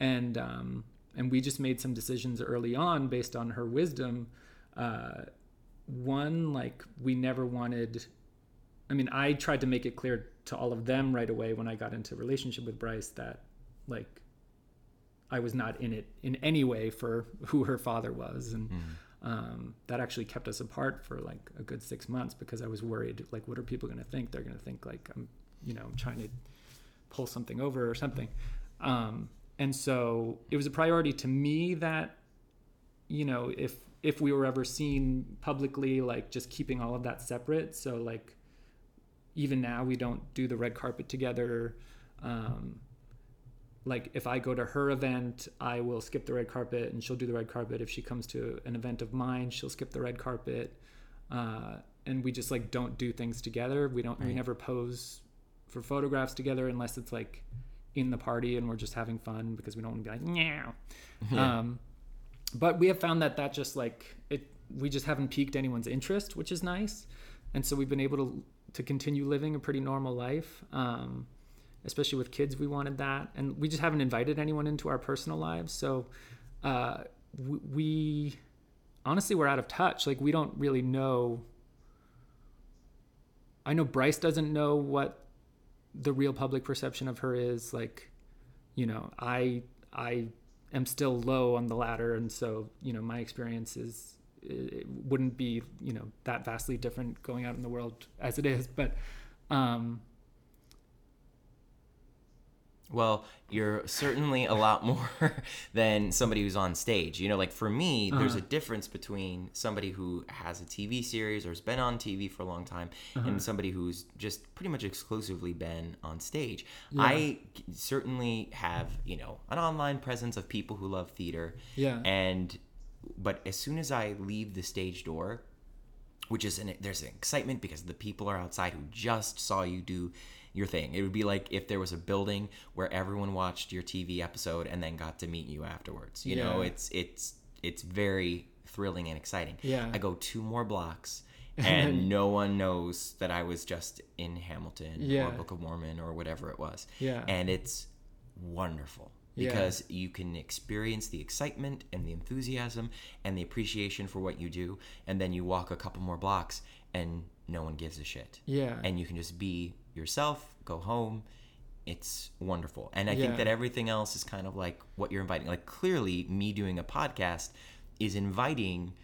[SPEAKER 4] And um, and we just made some decisions early on based on her wisdom. Uh, one, like we never wanted. I mean, I tried to make it clear to all of them right away when I got into a relationship with Bryce that, like, I was not in it in any way for who her father was, and
[SPEAKER 2] Mm.
[SPEAKER 4] um, that actually kept us apart for like a good six months because I was worried, like, what are people going to think? They're going to think like I'm, you know, trying to pull something over or something. Um, and so it was a priority to me that, you know, if if we were ever seen publicly, like just keeping all of that separate. So like, even now we don't do the red carpet together. Um, like if I go to her event, I will skip the red carpet and she'll do the red carpet. If she comes to an event of mine, she'll skip the red carpet. Uh, and we just like don't do things together. We don't. We never pose for photographs together unless it's like in the party and we're just having fun because we don't want to be like yeah. Um, but we have found that that just like it. We just haven't piqued anyone's interest, which is nice. And so we've been able to to continue living a pretty normal life. Um, especially with kids we wanted that and we just haven't invited anyone into our personal lives so uh, we, we honestly we're out of touch like we don't really know i know bryce doesn't know what the real public perception of her is like you know i i am still low on the ladder and so you know my experience is it wouldn't be you know that vastly different going out in the world as it is but um
[SPEAKER 2] Well, you're certainly a lot more than somebody who's on stage. You know, like for me, there's a uh-huh. difference between somebody who has a TV series or has been on TV for a long time and uh-huh. somebody who's just pretty much exclusively been on stage. I certainly have, you know, an online presence of people who love theater.
[SPEAKER 4] Yeah.
[SPEAKER 2] And, but as soon as I leave the stage door, which is an there's an excitement because the people are outside who just saw you do your thing. It would be like if there was a building where everyone watched your TV episode and then got to meet you afterwards. You know, it's it's it's very thrilling and exciting.
[SPEAKER 4] Yeah.
[SPEAKER 2] I go two more blocks and no one knows that I was just in Hamilton
[SPEAKER 4] Yeah.
[SPEAKER 2] or Book of Mormon or whatever it was.
[SPEAKER 4] Yeah.
[SPEAKER 2] And it's wonderful
[SPEAKER 4] Yeah.
[SPEAKER 2] because you can experience the excitement and the enthusiasm and the appreciation for what you do and then you walk a couple more blocks and no one gives a shit
[SPEAKER 4] Yeah.
[SPEAKER 2] and you can just be yourself go home it's wonderful and i
[SPEAKER 4] Yeah.
[SPEAKER 2] think that everything else is kind of like what you're inviting like clearly me doing a podcast is inviting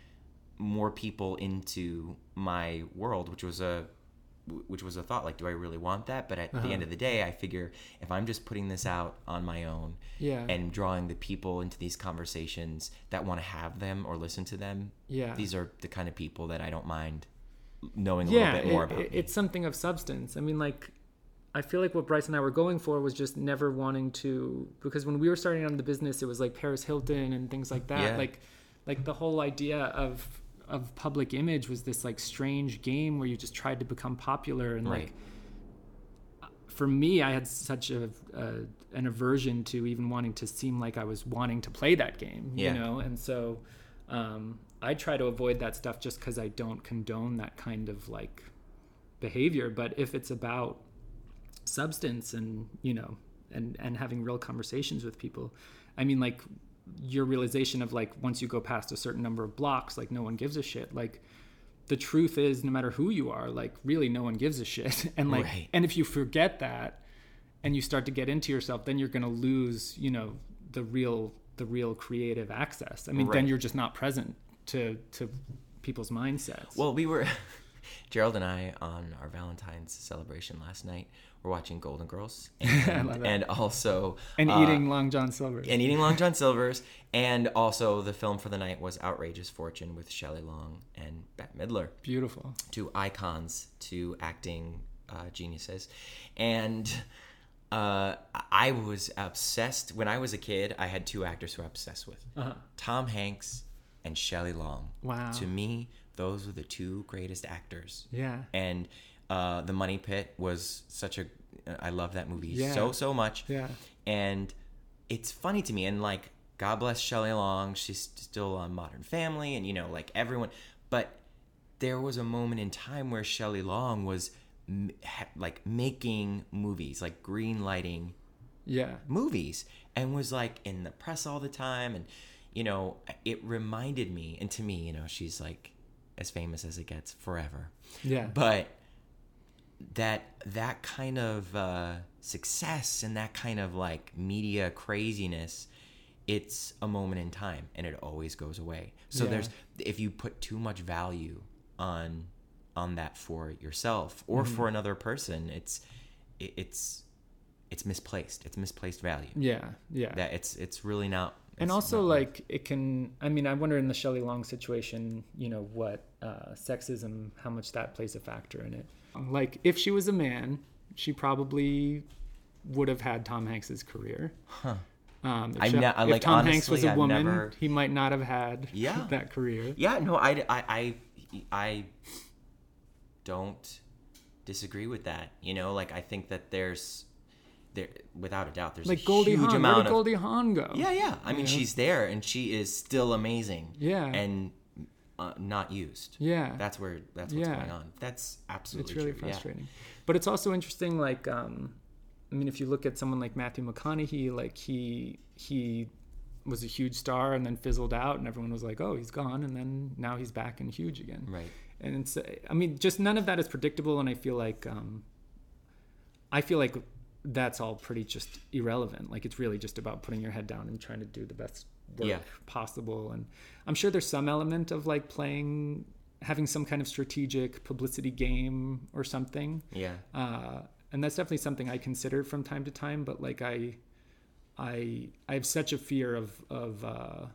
[SPEAKER 2] more people into my world which was a which was a thought like do i really want that but at
[SPEAKER 4] Uh-huh.
[SPEAKER 2] the end of the day i figure if i'm just putting this out on my own
[SPEAKER 4] Yeah.
[SPEAKER 2] and drawing the people into these conversations that want to have them or listen to them
[SPEAKER 4] Yeah.
[SPEAKER 2] these are the kind of people that i don't mind knowing a
[SPEAKER 4] yeah,
[SPEAKER 2] little bit more
[SPEAKER 4] it-
[SPEAKER 2] about
[SPEAKER 4] it- it's something of substance. I mean, like, I feel like what Bryce and I were going for was just never wanting to, because when we were starting out in the business, it was like Paris Hilton and things like that.
[SPEAKER 2] Yeah.
[SPEAKER 4] Like, like the whole idea of of public image was this like strange game where you just tried to become popular and
[SPEAKER 2] Right.
[SPEAKER 4] like. For me, I had such a, a an aversion to even wanting to seem like I was wanting to play that game,
[SPEAKER 2] Yeah.
[SPEAKER 4] you know, and so um, I try to avoid that stuff just because I don't condone that kind of like behavior. But if it's about substance and you know and and having real conversations with people, I mean like your realization of like once you go past a certain number of blocks, like no one gives a shit. Like the truth is, no matter who you are, like really no one gives a shit. And like
[SPEAKER 2] Right.
[SPEAKER 4] and if you forget that and you start to get into yourself, then you're gonna lose you know the real the real creative access. I mean, then you're just not present to to people's mindsets.
[SPEAKER 2] Well, we were Gerald and I on our Valentine's celebration last night. We're watching Golden Girls and, and also
[SPEAKER 4] and
[SPEAKER 2] uh,
[SPEAKER 4] eating Long John Silver.
[SPEAKER 2] and eating Long John Silver's, and also the film for the night was Outrageous Fortune with Shelley Long and Bette Midler,
[SPEAKER 4] Beautiful.
[SPEAKER 2] two icons, two acting uh, geniuses, and. Uh, I was obsessed when I was a kid. I had two actors who I was obsessed with:
[SPEAKER 4] Uh-huh.
[SPEAKER 2] Tom Hanks and Shelley Long.
[SPEAKER 4] Wow.
[SPEAKER 2] To me, those were the two greatest actors
[SPEAKER 4] Yeah.
[SPEAKER 2] and uh, the Money Pit was such a. I love that movie
[SPEAKER 4] Yeah.
[SPEAKER 2] so so much.
[SPEAKER 4] Yeah.
[SPEAKER 2] And it's funny to me, and like God bless Shelley Long, she's still on Modern Family, and you know like everyone, but there was a moment in time where Shelley Long was like making movies, like green lighting
[SPEAKER 4] Yeah.
[SPEAKER 2] movies and was like in the press all the time and you know it reminded me and to me you know she's like as famous as it gets forever
[SPEAKER 4] Yeah.
[SPEAKER 2] but that that kind of uh, success and that kind of like media craziness it's a moment in time and it always goes away. So
[SPEAKER 4] Yeah.
[SPEAKER 2] there's if you put too much value on on that for yourself or
[SPEAKER 4] Mm-hmm.
[SPEAKER 2] for another person, it's it, it's it's misplaced. It's misplaced value.
[SPEAKER 4] Yeah, yeah.
[SPEAKER 2] That it's it's really not.
[SPEAKER 4] And also
[SPEAKER 2] not-
[SPEAKER 4] like it can i mean i wonder in the shelley long situation you know what uh, sexism how much that plays a factor in it like if she was a man she probably would have had tom hanks's career
[SPEAKER 2] Huh.
[SPEAKER 4] um, if,
[SPEAKER 2] I
[SPEAKER 4] she-
[SPEAKER 2] ne-
[SPEAKER 4] if
[SPEAKER 2] like,
[SPEAKER 4] tom hanks was
[SPEAKER 2] honestly,
[SPEAKER 4] a
[SPEAKER 2] I've
[SPEAKER 4] woman
[SPEAKER 2] never-
[SPEAKER 4] he might not have had
[SPEAKER 2] Yeah.
[SPEAKER 4] that career
[SPEAKER 2] Yeah, no, I, I, I, I don't disagree with that. You know, like I think that there's there without a doubt there's
[SPEAKER 4] like
[SPEAKER 2] a
[SPEAKER 4] goldie
[SPEAKER 2] huge
[SPEAKER 4] hawn where
[SPEAKER 2] amount
[SPEAKER 4] did
[SPEAKER 2] of
[SPEAKER 4] goldie hawn go
[SPEAKER 2] yeah, yeah. I mean,
[SPEAKER 4] know?
[SPEAKER 2] she's there and she is still amazing.
[SPEAKER 4] Yeah.
[SPEAKER 2] and uh, not used.
[SPEAKER 4] yeah
[SPEAKER 2] That's where that's what's
[SPEAKER 4] Yeah.
[SPEAKER 2] going on. That's absolutely
[SPEAKER 4] it's really
[SPEAKER 2] true. yeah.
[SPEAKER 4] frustrating but it's also interesting like um i mean if you look at someone like matthew mcconaughey like he he was a huge star and then fizzled out and everyone was like oh he's gone and then now he's back and huge again
[SPEAKER 2] Right.
[SPEAKER 4] and it's i mean just none of that is predictable and i feel like um i feel like that's all pretty just irrelevant like it's really just about putting your head down and trying to do the best work
[SPEAKER 2] Yeah.
[SPEAKER 4] possible and i'm sure there's some element of like playing having some kind of strategic publicity game or something
[SPEAKER 2] Yeah.
[SPEAKER 4] uh, and that's definitely something i consider from time to time but like i i i have such a fear of of uh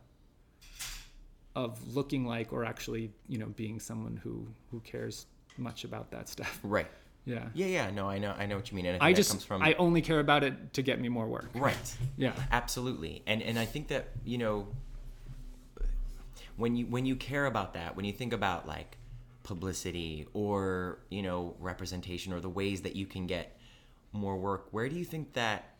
[SPEAKER 4] of looking like or actually you know being someone who who cares much about that stuff
[SPEAKER 2] Right.
[SPEAKER 4] Yeah
[SPEAKER 2] Yeah, yeah. No, I know. I know what you mean. And I,
[SPEAKER 4] i just
[SPEAKER 2] comes from
[SPEAKER 4] i only care about it to get me more work
[SPEAKER 2] right.
[SPEAKER 4] yeah
[SPEAKER 2] absolutely and and i think that you know when you when you care about that when you think about like publicity or you know representation or the ways that you can get more work where do you think that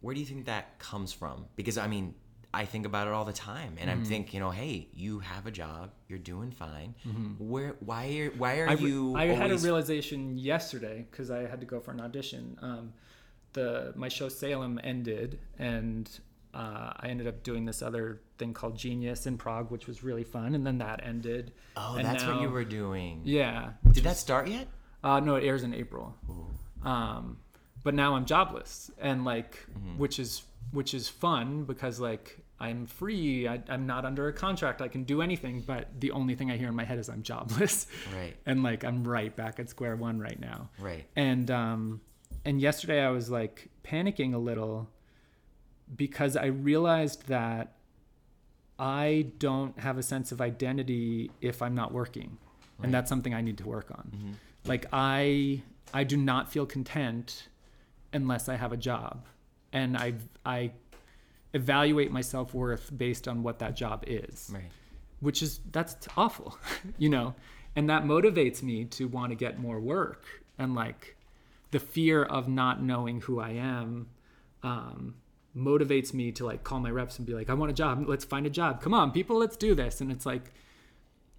[SPEAKER 2] where do you think that comes from because i mean i think about it all the time and
[SPEAKER 4] Mm-hmm.
[SPEAKER 2] i'm thinking you know hey you have a job you're doing fine where why are why are
[SPEAKER 4] Mm-hmm. I,
[SPEAKER 2] you
[SPEAKER 4] I had a realization yesterday because I had to go for an audition. Um, the my show Salem ended, and uh, I ended up doing this other thing called Genius in Prague, which was really fun. And then that ended.
[SPEAKER 2] oh
[SPEAKER 4] and
[SPEAKER 2] that's what you were doing
[SPEAKER 4] Yeah.
[SPEAKER 2] did that start yet
[SPEAKER 4] Uh, no, it airs in April. Um, but now I'm jobless, and like,
[SPEAKER 2] Mm-hmm.
[SPEAKER 4] which is which is fun because like I'm free. I, I'm not under a contract. I can do anything. But the only thing I hear in my head is I'm jobless.
[SPEAKER 2] Right.
[SPEAKER 4] And like I'm right back at square one right now.
[SPEAKER 2] right
[SPEAKER 4] And um, and yesterday I was like panicking a little because I realized that I don't have a sense of identity if I'm not working. And that's something I need to work on. Like I I do not feel content unless I have a job. And I I evaluate my self-worth based on what that job is.
[SPEAKER 2] Right.
[SPEAKER 4] Which is that's awful you know? And that motivates me to want to get more work and like the fear of not knowing who i am um, motivates me to like call my reps and be like i want a job. Let's find a job. Come on people let's do this. And it's like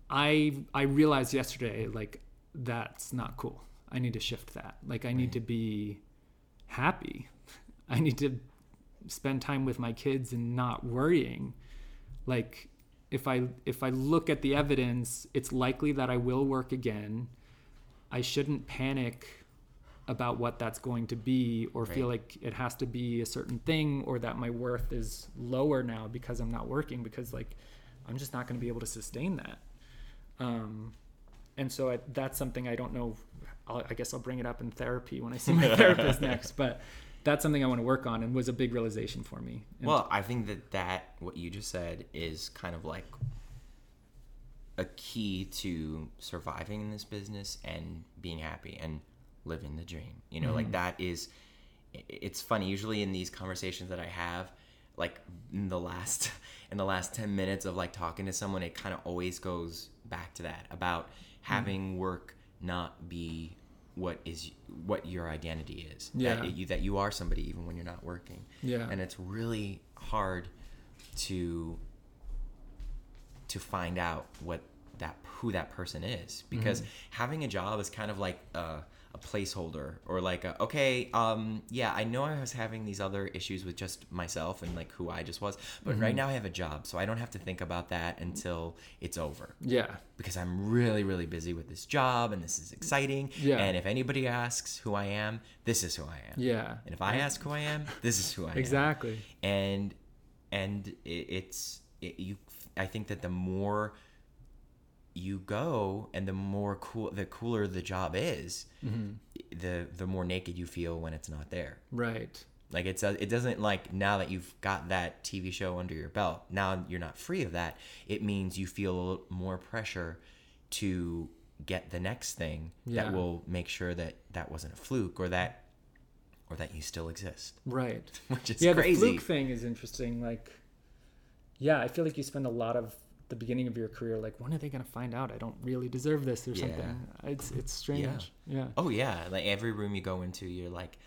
[SPEAKER 4] i i realized yesterday like that's not cool. I need to shift that. Like i need to be happy. I need to spend time with my kids and not worrying like if i if i look at the evidence it's likely that i will work again. I shouldn't panic about what that's going to be or feel like it has to be a certain thing or that my worth is lower now because i'm not working because like i'm just not going to be able to sustain that. Um and so I, that's something i don't know I'll, i guess i'll bring it up in therapy when i see my therapist next but that's something i want to work on and was a big realization for me And
[SPEAKER 2] Well, I think that that what you just said is kind of like a key to surviving in this business and being happy and living the dream. You know, like mm-hmm. that is it's funny usually in these conversations that I have like in the last in the last 10 minutes of like talking to someone it kind of always goes back to that about mm. having work not be what is what your identity is
[SPEAKER 4] Yeah.
[SPEAKER 2] that you that you are somebody even when you're not working
[SPEAKER 4] Yeah.
[SPEAKER 2] and it's really hard to to find out what that who that person is because mm-hmm. having a job is kind of like a, a placeholder or like a, okay um yeah i know i was having these other issues with just myself and like who i just was but
[SPEAKER 4] Mm-hmm.
[SPEAKER 2] right now i have a job so i don't have to think about that until it's over
[SPEAKER 4] Yeah.
[SPEAKER 2] because i'm really really busy with this job and this is exciting
[SPEAKER 4] Yeah.
[SPEAKER 2] and if anybody asks who i am this is who i am
[SPEAKER 4] Yeah.
[SPEAKER 2] and if i ask who i am this is who i am
[SPEAKER 4] Exactly.
[SPEAKER 2] and and it, it's it, you i think that the more you go and the more cool the cooler the job is
[SPEAKER 4] Mm-hmm.
[SPEAKER 2] the the more naked you feel when it's not there
[SPEAKER 4] Right.
[SPEAKER 2] like it's a, it doesn't like now that you've got that tv show under your belt now you're not free of that it means you feel a little more pressure to get the next thing
[SPEAKER 4] Yeah.
[SPEAKER 2] that will make sure that that wasn't a fluke or that or that you still exist
[SPEAKER 4] Right.
[SPEAKER 2] which is
[SPEAKER 4] yeah,
[SPEAKER 2] crazy
[SPEAKER 4] the fluke thing is interesting. Like, yeah, I feel like you spend a lot of the beginning of your career like, when are they gonna find out I don't really deserve this or
[SPEAKER 2] Yeah.
[SPEAKER 4] something? It's it's strange. Yeah.
[SPEAKER 2] Oh yeah, like every room you go into, you're like,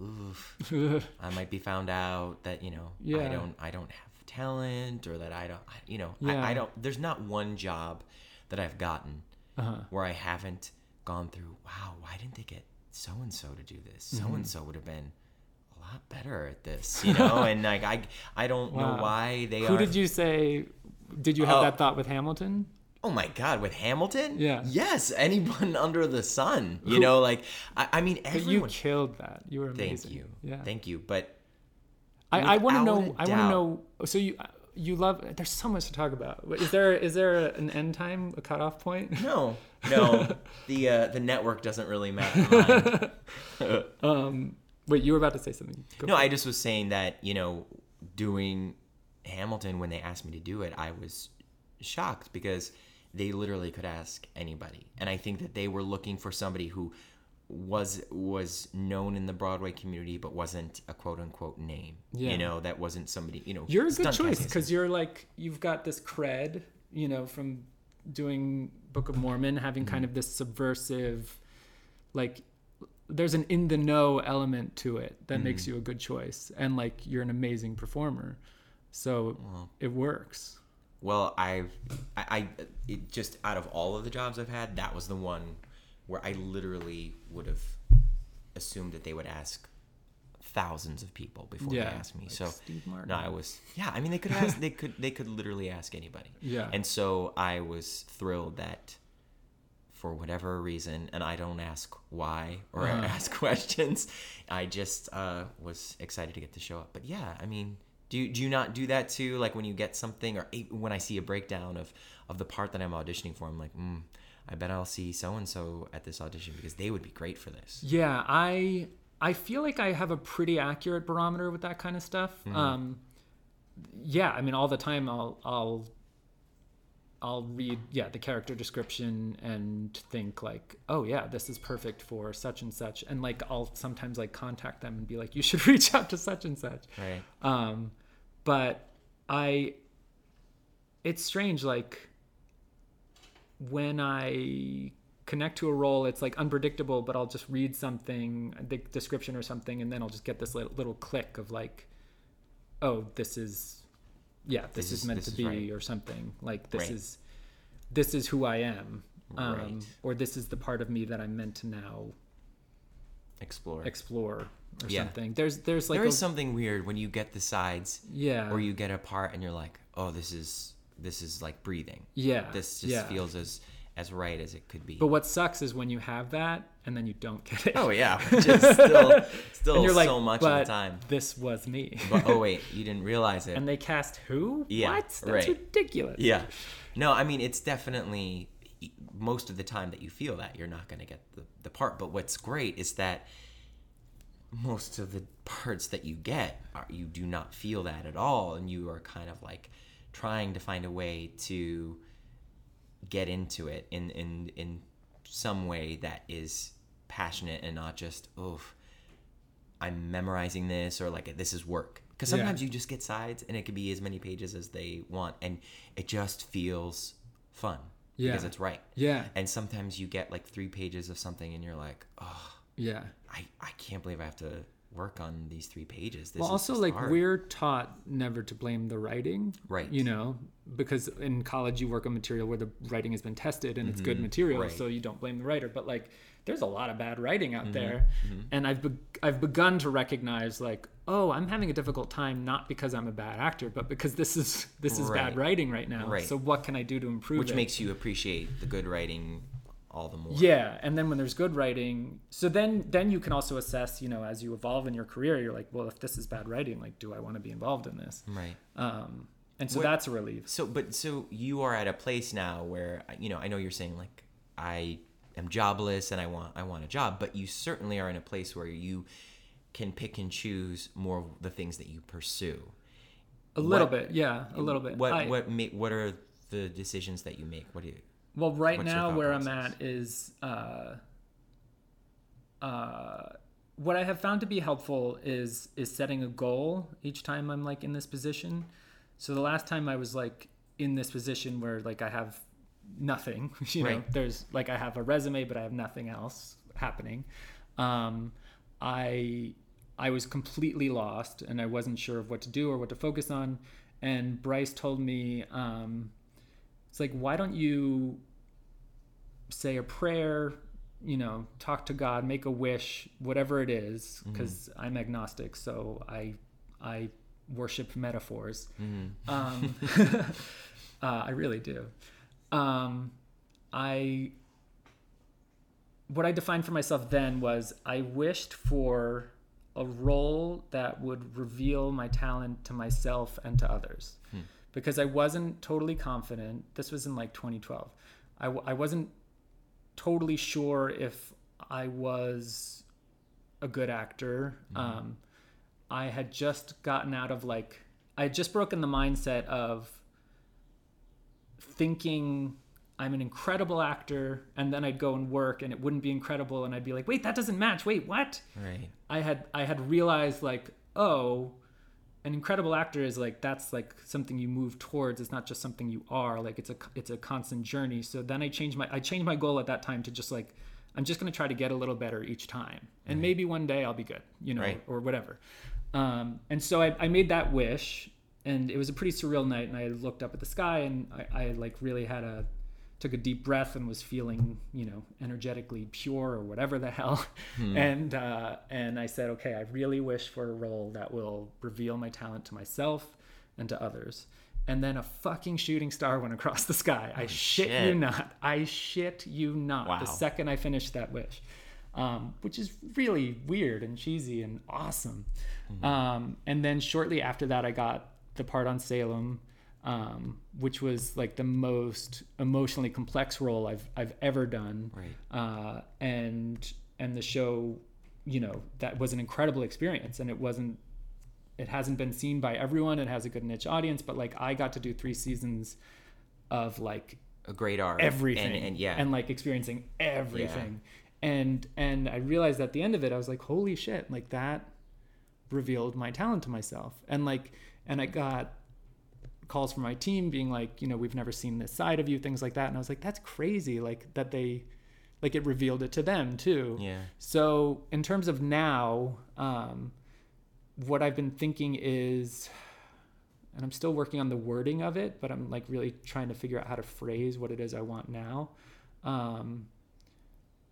[SPEAKER 2] oof, I might be found out that you know
[SPEAKER 4] yeah.
[SPEAKER 2] I don't I don't have talent or that I don't I- you know
[SPEAKER 4] Yeah.
[SPEAKER 2] I, I don't. There's not one job that I've gotten
[SPEAKER 4] Uh-huh.
[SPEAKER 2] where I haven't gone through. Wow, why didn't they get so and so to do this? So and so would have been a lot better at this, you know. and like I I don't know why they
[SPEAKER 4] Who did you say? Did you have
[SPEAKER 2] Oh.
[SPEAKER 4] that thought with Hamilton?
[SPEAKER 2] Oh my God, with Hamilton?
[SPEAKER 4] Yeah.
[SPEAKER 2] Yes, anyone under the sun. You know, like I, I mean, everyone.
[SPEAKER 4] you killed that. You were amazing.
[SPEAKER 2] Thank you.
[SPEAKER 4] Yeah.
[SPEAKER 2] Thank you. But
[SPEAKER 4] I, I want to know. I want to know. So you you love. There's so much to talk about. Is there is there an end time, a cutoff point?
[SPEAKER 2] no, no, the uh, the network doesn't really matter.
[SPEAKER 4] Um, wait, you were about to say something. Go
[SPEAKER 2] No. I just was saying that you know, doing Hamilton when they asked me to do it, I was shocked because they literally could ask anybody, and I think that they were looking for somebody who was was known in the Broadway community but wasn't a quote unquote name.
[SPEAKER 4] Yeah.
[SPEAKER 2] You know, that wasn't somebody. You know,
[SPEAKER 4] You're a good choice because you're like you've got this cred, you know, from doing Book of Mormon, having
[SPEAKER 2] Mm-hmm.
[SPEAKER 4] kind of this subversive, like there's an in the know element to it that
[SPEAKER 2] Mm-hmm.
[SPEAKER 4] makes you a good choice, and like you're an amazing performer, so it works.
[SPEAKER 2] Well, I've I, I it just out of all of the jobs I've had, that was the one where I literally would have assumed that they would ask thousands of people before
[SPEAKER 4] Yeah,
[SPEAKER 2] they asked me.
[SPEAKER 4] like
[SPEAKER 2] so
[SPEAKER 4] Steve Martin.
[SPEAKER 2] no, I was yeah. I mean, they could ask. they could they could literally ask anybody.
[SPEAKER 4] Yeah.
[SPEAKER 2] And so I was thrilled that for whatever reason, and I don't ask why or
[SPEAKER 4] Uh-huh.
[SPEAKER 2] ask questions. I just uh, was excited to get to show up. But yeah, I mean, do you, do you not do that too? Like when you get something, or when I see a breakdown of of the part that I'm auditioning for, I'm like, mm, I bet I'll see so and so at this audition because they would be great for this.
[SPEAKER 4] Yeah, I I feel like I have a pretty accurate barometer with that kind of stuff.
[SPEAKER 2] Mm-hmm.
[SPEAKER 4] Um, yeah, I mean, all the time I'll I'll I'll read yeah the character description and think like, oh yeah, this is perfect for such and such, and like I'll sometimes like contact them and be like, you should reach out to such and such.
[SPEAKER 2] Right.
[SPEAKER 4] Um, but I, it's strange. Like when I connect to a role, it's like unpredictable, but I'll just read something, the description or something, and then I'll just get this little, little click of like, oh, this is, yeah, this,
[SPEAKER 2] This
[SPEAKER 4] is, meant
[SPEAKER 2] this
[SPEAKER 4] to
[SPEAKER 2] is
[SPEAKER 4] be,
[SPEAKER 2] right.
[SPEAKER 4] or something like this
[SPEAKER 2] Right.
[SPEAKER 4] is, this is who I am. Um,
[SPEAKER 2] Right.
[SPEAKER 4] or this is the part of me that I'm meant to now
[SPEAKER 2] Explore.
[SPEAKER 4] explore or
[SPEAKER 2] Yeah.
[SPEAKER 4] something. There's, there's like
[SPEAKER 2] there
[SPEAKER 4] a,
[SPEAKER 2] something weird when you get the sides,
[SPEAKER 4] yeah,
[SPEAKER 2] or you get a part, and you're like, oh, this is this is like breathing.
[SPEAKER 4] yeah,
[SPEAKER 2] This just
[SPEAKER 4] yeah.
[SPEAKER 2] feels as as right as it could be.
[SPEAKER 4] But what sucks is when you have that and then you don't get it.
[SPEAKER 2] oh yeah, is still still
[SPEAKER 4] and you're like,
[SPEAKER 2] so much
[SPEAKER 4] but
[SPEAKER 2] of the time.
[SPEAKER 4] this was me.
[SPEAKER 2] But oh wait, you didn't realize it.
[SPEAKER 4] and they cast who?
[SPEAKER 2] Yeah,
[SPEAKER 4] what? That's
[SPEAKER 2] right.
[SPEAKER 4] ridiculous.
[SPEAKER 2] yeah. No, I mean it's definitely most of the time that you feel that you're not going to get the, the part. But what's great is that most of the parts that you get are you do not feel that at all, and you are kind of like trying to find a way to get into it in in in some way that is passionate and not just oof i'm memorizing this or like this is work because
[SPEAKER 4] Yeah.
[SPEAKER 2] sometimes you just get sides and it could be as many pages as they want and it just feels fun because it's right
[SPEAKER 4] Yeah.
[SPEAKER 2] and sometimes you get like three pages of something and you're like oh
[SPEAKER 4] Yeah.
[SPEAKER 2] i i can't believe i have to work on these three pages. This
[SPEAKER 4] well also like
[SPEAKER 2] art.
[SPEAKER 4] we're taught never to blame the writing
[SPEAKER 2] Right.
[SPEAKER 4] you know because in college you work on material where the writing has been tested and it's good material
[SPEAKER 2] Mm-hmm. Right.
[SPEAKER 4] so you don't blame the writer but like there's a lot of bad writing
[SPEAKER 2] Mm-hmm.
[SPEAKER 4] out there and i've be- i've begun to recognize like oh i'm having a difficult time not because i'm a bad actor but because this is this is
[SPEAKER 2] Right.
[SPEAKER 4] bad writing right now
[SPEAKER 2] Right.
[SPEAKER 4] so what can i do to improve
[SPEAKER 2] which
[SPEAKER 4] it?
[SPEAKER 2] makes you appreciate the good writing all the more.
[SPEAKER 4] Yeah, and then when there's good writing, so then then you can also assess, you know, as you evolve in your career, you're like, well, if this is bad writing, like, do I want to be involved in this?
[SPEAKER 2] Right.
[SPEAKER 4] Um, and so
[SPEAKER 2] What-
[SPEAKER 4] that's a relief.
[SPEAKER 2] So, but so you are at a place now where you know I know you're saying like I am jobless and I want I want a job, but you certainly are in a place where you can pick and choose more of the things that you pursue.
[SPEAKER 4] A little
[SPEAKER 2] What-
[SPEAKER 4] bit, yeah, a little bit.
[SPEAKER 2] What
[SPEAKER 4] I-
[SPEAKER 2] what what are the decisions that you make? What do you?
[SPEAKER 4] Well, right
[SPEAKER 2] What's
[SPEAKER 4] now where I'm at is uh, uh, what I have found to be helpful is is setting a goal each time I'm like in this position. So the last time I was like in this position where like I have nothing, you know, there's like I have a resume but I have nothing else happening. Um, I I was completely lost and I wasn't sure of what to do or what to focus on. And Bryce told me, um, it's like, why don't you say a prayer, you know, talk to God, make a wish, whatever it is, because I'm agnostic, so I I worship metaphors. Um, uh, I really do. Um, I what I defined for myself then was I wished for a role that would reveal my talent to myself and to others because I wasn't totally confident. This was in like 2012. I, w- I wasn't totally sure if I was a good actor. Um, I had just gotten out of like, I had just broken the mindset of thinking I'm an incredible actor, and then I'd go and work and it wouldn't be incredible, and I'd be like, wait, that doesn't match. Wait, what?
[SPEAKER 2] Right.
[SPEAKER 4] I had I had realized like, oh, an incredible actor is like that's like something you move towards. It's not just something you are. Like it's a it's a constant journey. So then I changed my I changed my goal at that time to just like I'm just gonna try to get a little better each time, and maybe one day I'll be good, you know,
[SPEAKER 2] Right.
[SPEAKER 4] or whatever. Um, and so I, I made that wish, and it was a pretty surreal night. And I looked up at the sky, and I, I like really had a took a deep breath and was feeling, you know, energetically pure or whatever the hell. And uh, and I said, okay, I really wish for a role that will reveal my talent to myself and to others. And then a fucking shooting star went across the sky. I shit, you not. I shit you not.
[SPEAKER 2] Wow.
[SPEAKER 4] The second I finished that wish, um, which is really weird and cheesy and awesome. Um, and then shortly after that, I got the part on Salem, um, which was like the most emotionally complex role I've I've ever done.
[SPEAKER 2] Right.
[SPEAKER 4] Uh, and and the show, you know, that was an incredible experience, and it wasn't. It hasn't been seen by everyone. It has a good niche audience, but like I got to do three seasons of like
[SPEAKER 2] A great art.
[SPEAKER 4] everything
[SPEAKER 2] And, and yeah.
[SPEAKER 4] and like experiencing everything and and i realized at the end of it i was like holy shit like that revealed my talent to myself and like and i got calls from my team being like you know we've never seen this side of you things like that and i was like that's crazy like that they like it revealed it to them too
[SPEAKER 2] yeah.
[SPEAKER 4] so in terms of now, um, what I've been thinking is, and I'm still working on the wording of it, but I'm like really trying to figure out how to phrase what it is I want now. Um,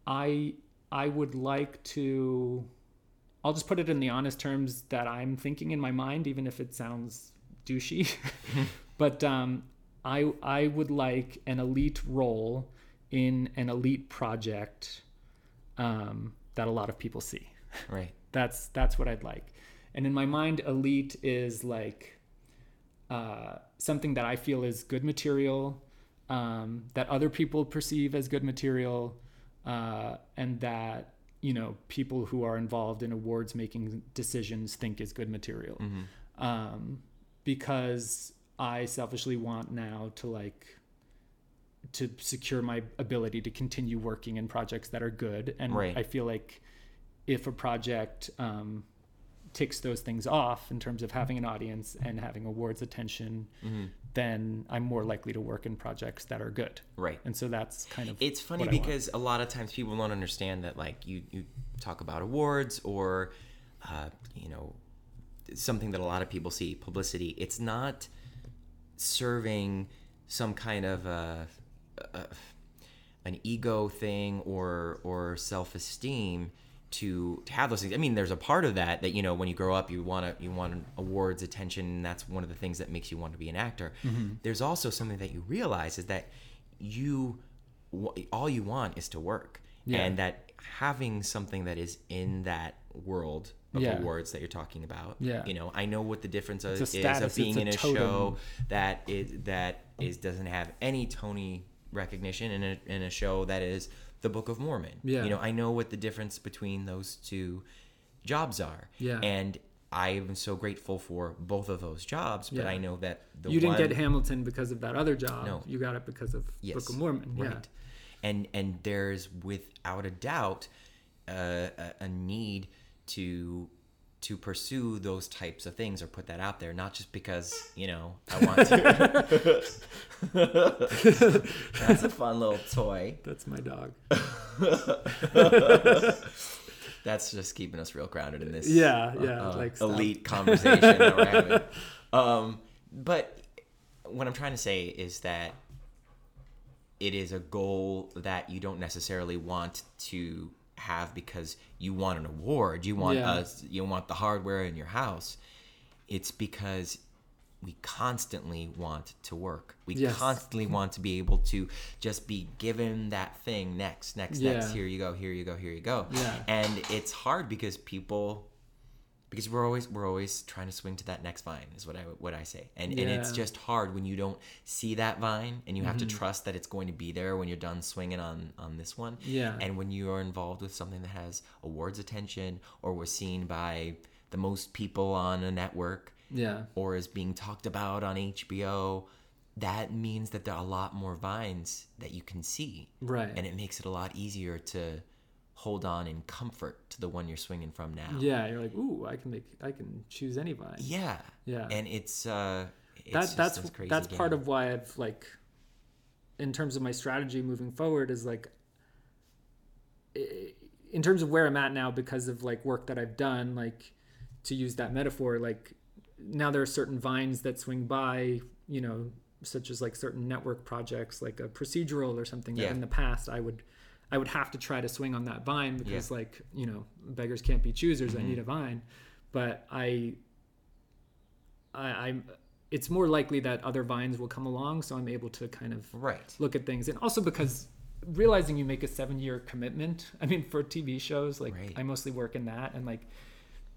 [SPEAKER 4] I I would like to. I'll just put it in the honest terms that I'm thinking in my mind, even if it sounds douchey. but um, I I would like an elite role in an elite project um, that a lot of people see.
[SPEAKER 2] Right.
[SPEAKER 4] That's that's what I'd like. And in my mind, elite is like uh, something that I feel is good material, um, that other people perceive as good material, uh, and that you know people who are involved in awards making decisions think is good material. Um, because I selfishly want now to like to secure my ability to continue working in projects that are good, and
[SPEAKER 2] Right.
[SPEAKER 4] I feel like if a project um, ticks those things off in terms of having an audience and having awards attention,
[SPEAKER 2] Mm-hmm.
[SPEAKER 4] then I'm more likely to work in projects that are good.
[SPEAKER 2] Right.
[SPEAKER 4] And so that's kind of
[SPEAKER 2] It's funny because a lot of times people don't understand that like you you talk about awards or uh, you know, something that a lot of people see publicity. It's not serving some kind of a, a, an ego thing or or self esteem to, to have those things. I mean, there's a part of that that you know when you grow up you want to you want awards, attention, and that's one of the things that makes you want to be an actor. Mm-hmm. There's also something that you realize is that you all you want is to work,
[SPEAKER 4] Yeah.
[SPEAKER 2] and that having something that is in that world of
[SPEAKER 4] Yeah.
[SPEAKER 2] awards that you're talking about.
[SPEAKER 4] Yeah.
[SPEAKER 2] You know, I know what the difference is, is
[SPEAKER 4] status,
[SPEAKER 2] of being
[SPEAKER 4] a
[SPEAKER 2] in a
[SPEAKER 4] totem.
[SPEAKER 2] show that is that is doesn't have any Tony recognition in a in a show that is the Book of Mormon.
[SPEAKER 4] Yeah.
[SPEAKER 2] You know, I know what the difference between those two jobs are.
[SPEAKER 4] Yeah.
[SPEAKER 2] And I am so grateful for both of those jobs, but
[SPEAKER 4] Yeah.
[SPEAKER 2] I know that the
[SPEAKER 4] you didn't
[SPEAKER 2] one,
[SPEAKER 4] get Hamilton because of that other job.
[SPEAKER 2] No.
[SPEAKER 4] You got it because of
[SPEAKER 2] Yes,
[SPEAKER 4] Book of Mormon. Yeah.
[SPEAKER 2] And and there's without a doubt uh, a, a need to to pursue those types of things or put that out there, not just because you know I want to. That's a fun little toy.
[SPEAKER 4] That's my dog.
[SPEAKER 2] That's just keeping us real grounded in this.
[SPEAKER 4] Yeah, yeah.
[SPEAKER 2] uh,
[SPEAKER 4] like stop.
[SPEAKER 2] elite conversation that we're having. Um, but what I'm trying to say is that it is a goal that you don't necessarily want to have because you want an award. You want
[SPEAKER 4] Yeah.
[SPEAKER 2] us. You want the hardware in your house. It's because we constantly want to work. We
[SPEAKER 4] Yes.
[SPEAKER 2] constantly want to be able to just be given that thing next, next, next. Here you go. Here you go. Here you go.
[SPEAKER 4] Yeah.
[SPEAKER 2] And it's hard because people because we're always we're always trying to swing to that next vine is what I what I say and and it's just hard when you don't see that vine and you have to mm-hmm. trust that it's going to be there when you're done swinging on on this one
[SPEAKER 4] Yeah.
[SPEAKER 2] and when you are involved with something that has awards attention or was seen by the most people on a network
[SPEAKER 4] Yeah.
[SPEAKER 2] or is being talked about on HBO that means that there are a lot more vines that you can see
[SPEAKER 4] Right.
[SPEAKER 2] and it makes it a lot easier to hold on in comfort to the one you're swinging from now
[SPEAKER 4] Yeah, you're like, ooh, I can make, I can choose any vine.
[SPEAKER 2] yeah.
[SPEAKER 4] Yeah.
[SPEAKER 2] And it's uh it's
[SPEAKER 4] that that's that's part of why I've like, in terms of my strategy moving forward, is like, in terms of where I'm at now because of like work that I've done, like, to use that metaphor, like, now there are certain vines that swing by, you know, such as like certain network projects, like a procedural or something that
[SPEAKER 2] Yeah.
[SPEAKER 4] in the past I would. I would have to try to swing on that vine because,
[SPEAKER 2] Yeah. Mm-hmm.
[SPEAKER 4] like, you know, beggars can't be choosers. I need a vine, but I I, I'm it's more likely that other vines will come along, so I'm able to kind of
[SPEAKER 2] right.
[SPEAKER 4] look at things, and also because realizing you make a seven year commitment. I mean, for TV shows, like
[SPEAKER 2] Right.
[SPEAKER 4] I mostly work in that, and like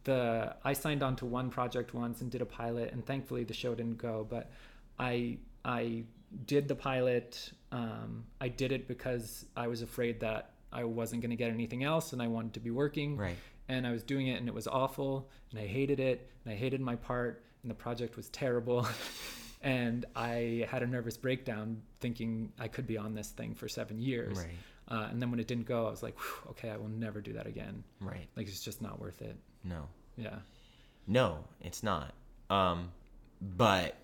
[SPEAKER 4] the I signed on to one project once and did a pilot, and thankfully the show didn't go, but I I did the pilot. Um, I did it because I was afraid that I wasn't going to get anything else, and I wanted to be working
[SPEAKER 2] Right.
[SPEAKER 4] and I was doing it and it was awful and I hated it and I hated my part and the project was terrible and I had a nervous breakdown thinking I could be on this thing for seven years.
[SPEAKER 2] Right.
[SPEAKER 4] Uh, and then when it didn't go, I was like, okay, I will never do that again.
[SPEAKER 2] Right.
[SPEAKER 4] Like it's just not worth it.
[SPEAKER 2] No.
[SPEAKER 4] Yeah.
[SPEAKER 2] No, it's not. Um but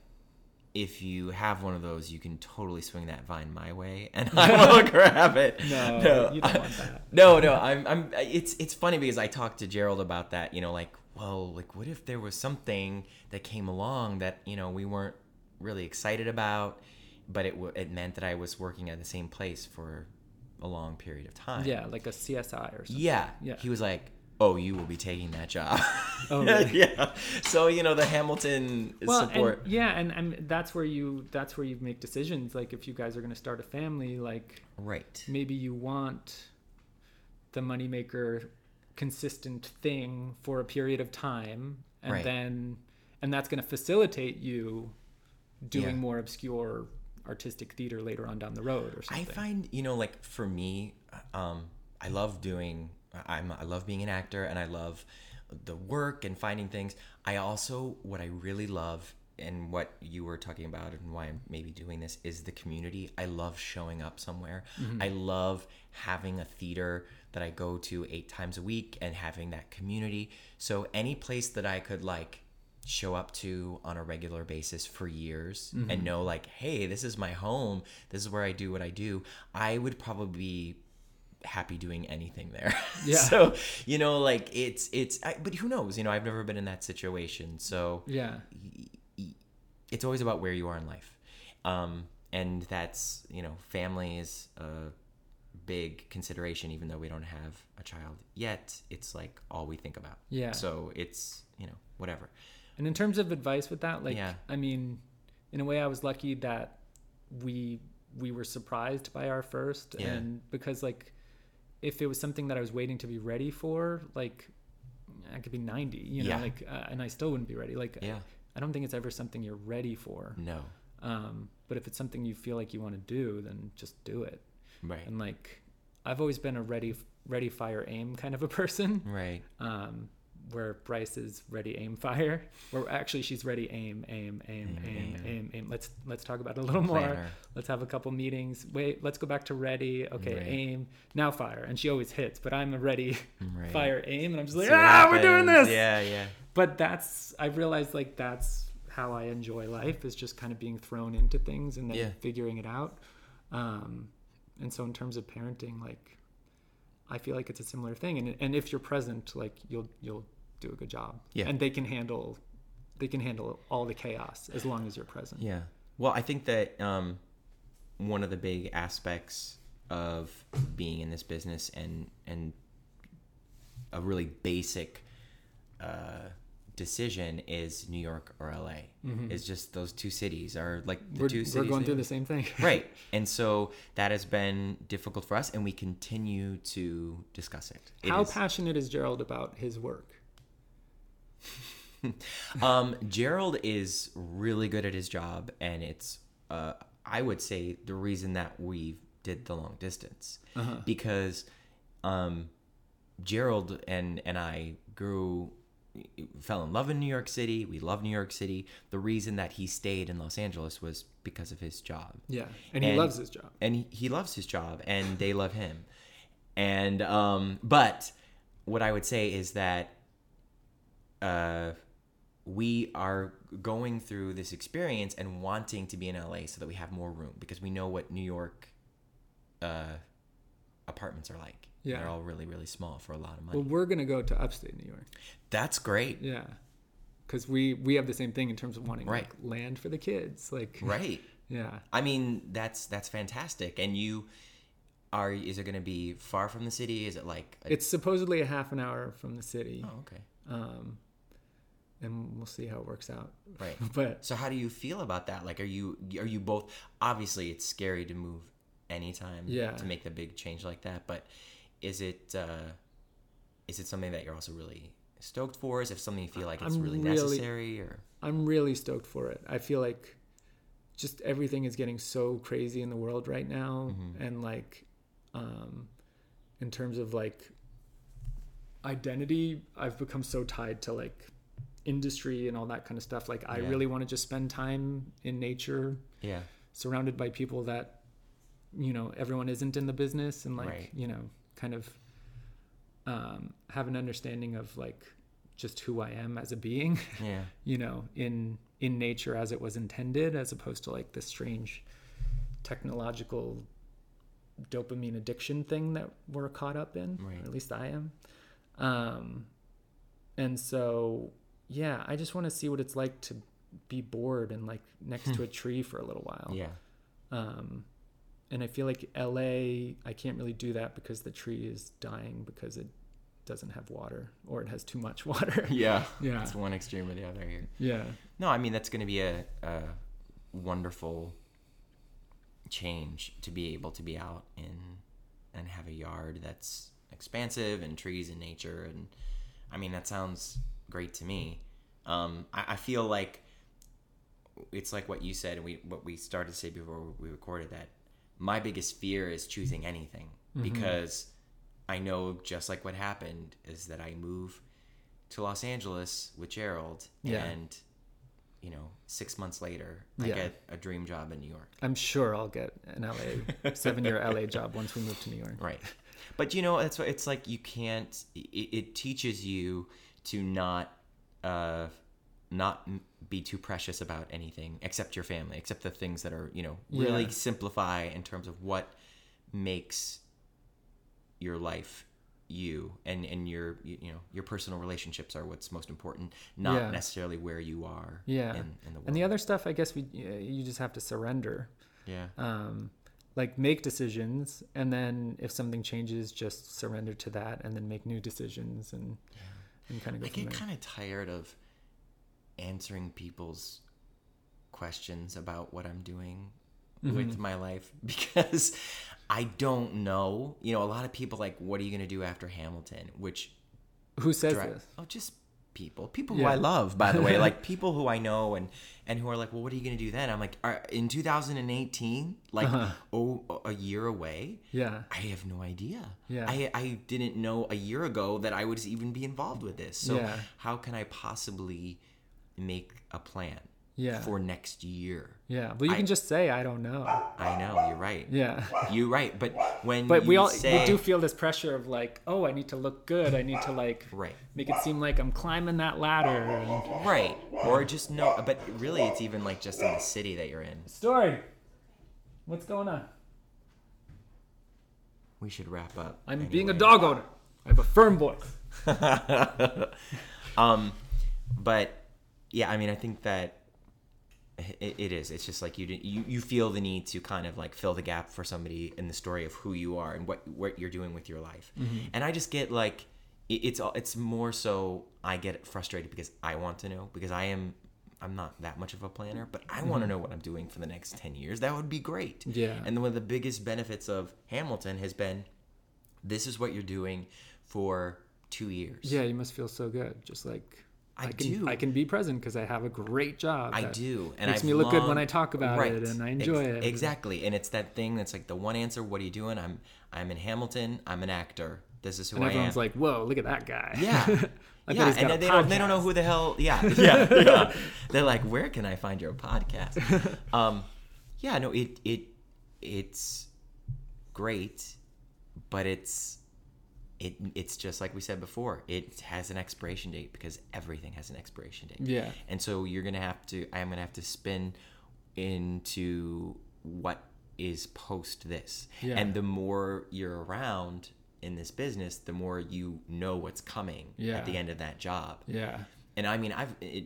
[SPEAKER 2] if you have one of those, you can totally swing that vine my way, and I will grab it.
[SPEAKER 4] No, you don't want that.
[SPEAKER 2] No, no, I'm, I'm. It's, it's funny because I talked to Gerald about that. You know, like, well, like, what if there was something that came along that you know we weren't really excited about, but it w- it meant that I was working at the same place for a long period of time.
[SPEAKER 4] Yeah, like a CSI or something.
[SPEAKER 2] Yeah.
[SPEAKER 4] Yeah.
[SPEAKER 2] He was like, "Oh, you will be taking that job."
[SPEAKER 4] Oh, really?
[SPEAKER 2] yeah. So you know the Hamilton
[SPEAKER 4] Well,
[SPEAKER 2] support.
[SPEAKER 4] and, yeah, and, and that's where you that's where you make decisions. Like if you guys are going to start a family, like
[SPEAKER 2] right.
[SPEAKER 4] maybe you want the moneymaker consistent thing for a period of time and
[SPEAKER 2] Right.
[SPEAKER 4] then and that's going to facilitate you doing
[SPEAKER 2] Yeah.
[SPEAKER 4] more obscure artistic theater later on down the road or something.
[SPEAKER 2] I find you know like for me, um, I love doing. I'm I love being an actor and I love the work and finding things. I also what I really love and what you were talking about and why I'm maybe doing this is the community. I love showing up somewhere. Mm-hmm. I love having a theater that I go to eight times a week and having that community. So any place that I could like show up to on a regular basis for years and mm-hmm. know like hey this is my home this is where i do what i do i would probably happy doing anything there.
[SPEAKER 4] Yeah.
[SPEAKER 2] so you know, like it's it's. I, but who knows? You know, I've never been in that situation, so
[SPEAKER 4] Yeah.
[SPEAKER 2] it's always about where you are in life, um, and that's you know, family is a big consideration, even though we don't have a child yet. It's like all we think about.
[SPEAKER 4] Yeah.
[SPEAKER 2] So it's you know whatever.
[SPEAKER 4] And in terms of advice with that, like
[SPEAKER 2] Yeah.
[SPEAKER 4] I mean, in a way I was lucky that we we were surprised by our first
[SPEAKER 2] Yeah.
[SPEAKER 4] and because like if it was something that I was waiting to be ready for, like I could be 90, you know,
[SPEAKER 2] Yeah.
[SPEAKER 4] like uh, and I still wouldn't be ready. Like
[SPEAKER 2] Yeah.
[SPEAKER 4] I don't think it's ever something you're ready for.
[SPEAKER 2] No.
[SPEAKER 4] Um, but if it's something you feel like you want to do, then just do it.
[SPEAKER 2] Right.
[SPEAKER 4] And like I've always been a ready ready fire aim kind of a person.
[SPEAKER 2] Right.
[SPEAKER 4] um, where Bryce is ready, aim, fire. Where actually she's ready, aim, aim, aim,
[SPEAKER 2] Aim,
[SPEAKER 4] aim,
[SPEAKER 2] aim.
[SPEAKER 4] aim, aim. Let's let's talk about it a little more. Let's have a couple meetings. Wait, let's go back to ready. Okay,
[SPEAKER 2] Right.
[SPEAKER 4] aim. Now fire. And she always hits, but I'm a ready,
[SPEAKER 2] Right.
[SPEAKER 4] fire, aim, and I'm just like,
[SPEAKER 2] what
[SPEAKER 4] ah, we're doing this.
[SPEAKER 2] Yeah. Yeah.
[SPEAKER 4] But that's I've realized like that's how I enjoy life is just kind of being thrown into things and then
[SPEAKER 2] Yeah.
[SPEAKER 4] figuring it out. Um, and so in terms of parenting, like I feel like it's a similar thing. And and if you're present, like you'll you'll do a good job.
[SPEAKER 2] Yeah.
[SPEAKER 4] And they can handle they can handle all the chaos as long as you're present.
[SPEAKER 2] Yeah. Well, I think that um, one of the big aspects of being in this business and and a really basic uh, decision is New York or LA. It's just those two cities are like the
[SPEAKER 4] We're,
[SPEAKER 2] two
[SPEAKER 4] we're
[SPEAKER 2] cities.
[SPEAKER 4] going through the same thing.
[SPEAKER 2] right, and so that has been difficult for us, and we continue to discuss it. It
[SPEAKER 4] How
[SPEAKER 2] is-
[SPEAKER 4] passionate is Gerald about his work?
[SPEAKER 2] um, Gerald is really good at his job, and it's uh, I would say the reason that we did the long distance because um, Gerald and and I grew fell in love in New York City. We love New York City. The reason that he stayed in Los Angeles was because of his job
[SPEAKER 4] Yeah. And he
[SPEAKER 2] And-
[SPEAKER 4] loves his job.
[SPEAKER 2] and he, he loves his job and they love him and um but what i would say is that uh we are going through this experience and wanting to be in la so that we have more room because we know what new york uh apartments are like
[SPEAKER 4] Yeah.
[SPEAKER 2] they're all really really small for a lot of money
[SPEAKER 4] Well, we're gonna go to upstate New York.
[SPEAKER 2] that's great
[SPEAKER 4] Yeah. Because we we have the same thing in terms of wanting
[SPEAKER 2] Right.
[SPEAKER 4] like land for the kids. Like
[SPEAKER 2] right
[SPEAKER 4] Yeah.
[SPEAKER 2] i mean that's that's fantastic and you are is it going to be far from the city is it like a,
[SPEAKER 4] It's supposedly a half an hour from the city.
[SPEAKER 2] oh okay
[SPEAKER 4] Um, and we'll see how it works out.
[SPEAKER 2] right
[SPEAKER 4] But
[SPEAKER 2] So how do you feel about that? Like, are you are you both? Obviously, it's scary to move anytime.
[SPEAKER 4] Yeah.
[SPEAKER 2] To make the big change like that, but is it uh, is it something that you're also really stoked for? Is it something you feel like it's really,
[SPEAKER 4] really-
[SPEAKER 2] necessary? Or
[SPEAKER 4] I'm really stoked for it. I feel like just everything is getting so crazy in the world right now,
[SPEAKER 2] Mm-hmm.
[SPEAKER 4] and like, um, in terms of like identity, I've become so tied to like industry and all that kind of stuff. Like, I
[SPEAKER 2] Yeah.
[SPEAKER 4] really want to just spend time in nature,
[SPEAKER 2] yeah,
[SPEAKER 4] surrounded by people that you know everyone isn't in the business and like
[SPEAKER 2] Right.
[SPEAKER 4] you know kind of um, have an understanding of like just who I am as a being
[SPEAKER 2] yeah,
[SPEAKER 4] you know in in nature as it was intended as opposed to like this strange technological dopamine addiction thing that we're caught up in
[SPEAKER 2] Right.
[SPEAKER 4] at least I am um and so yeah I just want to see what it's like to be bored and like next to a tree for a little while
[SPEAKER 2] yeah,
[SPEAKER 4] um, and I feel like LA, I can't really do that because the tree is dying because it doesn't have water or it has too much water.
[SPEAKER 2] yeah,
[SPEAKER 4] Yeah.
[SPEAKER 2] It's one extreme or the other here.
[SPEAKER 4] yeah.
[SPEAKER 2] No, I mean that's going to be a, a wonderful change to be able to be out in and have a yard that's expansive and trees and nature and I mean that sounds great to me. Um, I, I feel like it's like what you said and we what we started to say before we recorded that my biggest fear is choosing anything because I know just like what happened is that I move to Los Angeles with Gerald
[SPEAKER 4] Yeah.
[SPEAKER 2] and you know, six months later, I
[SPEAKER 4] Yeah.
[SPEAKER 2] get a dream job in New York.
[SPEAKER 4] I'm sure I'll get an LA, seven year LA job once we move to New York.
[SPEAKER 2] Right. But you know, that's it's it's like you can't. It, it teaches you to not, uh, not be too precious about anything except your family, except the things that are you know really
[SPEAKER 4] Yeah.
[SPEAKER 2] simplify in terms of what makes your life you and and your you know your personal relationships are what's most important not
[SPEAKER 4] Yeah.
[SPEAKER 2] necessarily where you are
[SPEAKER 4] Yeah.
[SPEAKER 2] in, in the world
[SPEAKER 4] And the other stuff, I guess we you just have to surrender.
[SPEAKER 2] yeah
[SPEAKER 4] Um, like make decisions, and then if something changes, just surrender to that, and then make new decisions, and and kind of go
[SPEAKER 2] I get kind of tired of answering people's questions about what I'm doing
[SPEAKER 4] Mm-hmm.
[SPEAKER 2] with my life because I don't know. You know, a lot of people like, "What are you going to do after Hamilton?" Which
[SPEAKER 4] Who says
[SPEAKER 2] dri-
[SPEAKER 4] this?
[SPEAKER 2] oh, just people, people who
[SPEAKER 4] Yeah.
[SPEAKER 2] I love, by the way, like people who I know and and who are like, "Well, what are you going to do then?" I'm like, "In 2018, like
[SPEAKER 4] Uh-huh.
[SPEAKER 2] oh, a year away."
[SPEAKER 4] Yeah.
[SPEAKER 2] I have no idea.
[SPEAKER 4] Yeah.
[SPEAKER 2] I, I didn't know a year ago that I would even be involved with this. So
[SPEAKER 4] Yeah.
[SPEAKER 2] how can I possibly make a plan
[SPEAKER 4] Yeah.
[SPEAKER 2] for next year?
[SPEAKER 4] Yeah. Well, you
[SPEAKER 2] I-
[SPEAKER 4] can just say I don't know.
[SPEAKER 2] I know you're right.
[SPEAKER 4] Yeah.
[SPEAKER 2] You're right. But when
[SPEAKER 4] But we all
[SPEAKER 2] say,
[SPEAKER 4] we do feel this pressure of like, oh, I need to look good. I need to like
[SPEAKER 2] right,
[SPEAKER 4] make it seem like I'm climbing that ladder. And...
[SPEAKER 2] right, or just no. But really, it's even like just in the city that you're in.
[SPEAKER 4] Story. What's going on?
[SPEAKER 2] We should wrap up.
[SPEAKER 4] I'm being a dog owner. I have a firm voice.
[SPEAKER 2] um, but yeah, I mean, I think that it, it is. It's just like you, did- you you feel the need to kind of like fill the gap for somebody in the story of who you are and what what you're doing with your life. Mm-hmm. And I just get like it, it's all it's more so I get frustrated because I want to know because I am I'm not that much of a planner, but I want to mm-hmm. know what I'm doing for the next 10 years. That would be great.
[SPEAKER 4] Yeah.
[SPEAKER 2] And one of the biggest benefits of Hamilton has been this is what you're doing for 2 years.
[SPEAKER 4] Yeah, you must feel so good. Just like
[SPEAKER 2] I
[SPEAKER 4] can
[SPEAKER 2] do.
[SPEAKER 4] I can be present because I have a great job.
[SPEAKER 2] I do, and
[SPEAKER 4] makes
[SPEAKER 2] I've
[SPEAKER 4] me look good when I talk about
[SPEAKER 2] Right.
[SPEAKER 4] it, and I
[SPEAKER 2] Ex-
[SPEAKER 4] enjoy it.
[SPEAKER 2] Exactly, and it's that thing that's like the one answer. What are you doing? I'm I'm in Hamilton. I'm an actor. This is who
[SPEAKER 4] And
[SPEAKER 2] I
[SPEAKER 4] everyone's
[SPEAKER 2] am.
[SPEAKER 4] like, "Whoa, look at that guy!"
[SPEAKER 2] yeah,
[SPEAKER 4] I
[SPEAKER 2] yeah, and they don't they don't know who the hell. Yeah, yeah, yeah. They're like, where can I find your podcast? Um, yeah, no, it it it's great, but it's it it's just like we said before. It has an expiration date because everything has an expiration date.
[SPEAKER 4] Yeah.
[SPEAKER 2] And so you're gonna have to. I'm gonna have to spin into what is post this.
[SPEAKER 4] Yeah.
[SPEAKER 2] And the more you're around in this business, the more you know what's coming
[SPEAKER 4] Yeah.
[SPEAKER 2] at the end of that job.
[SPEAKER 4] Yeah.
[SPEAKER 2] And I mean, I've it,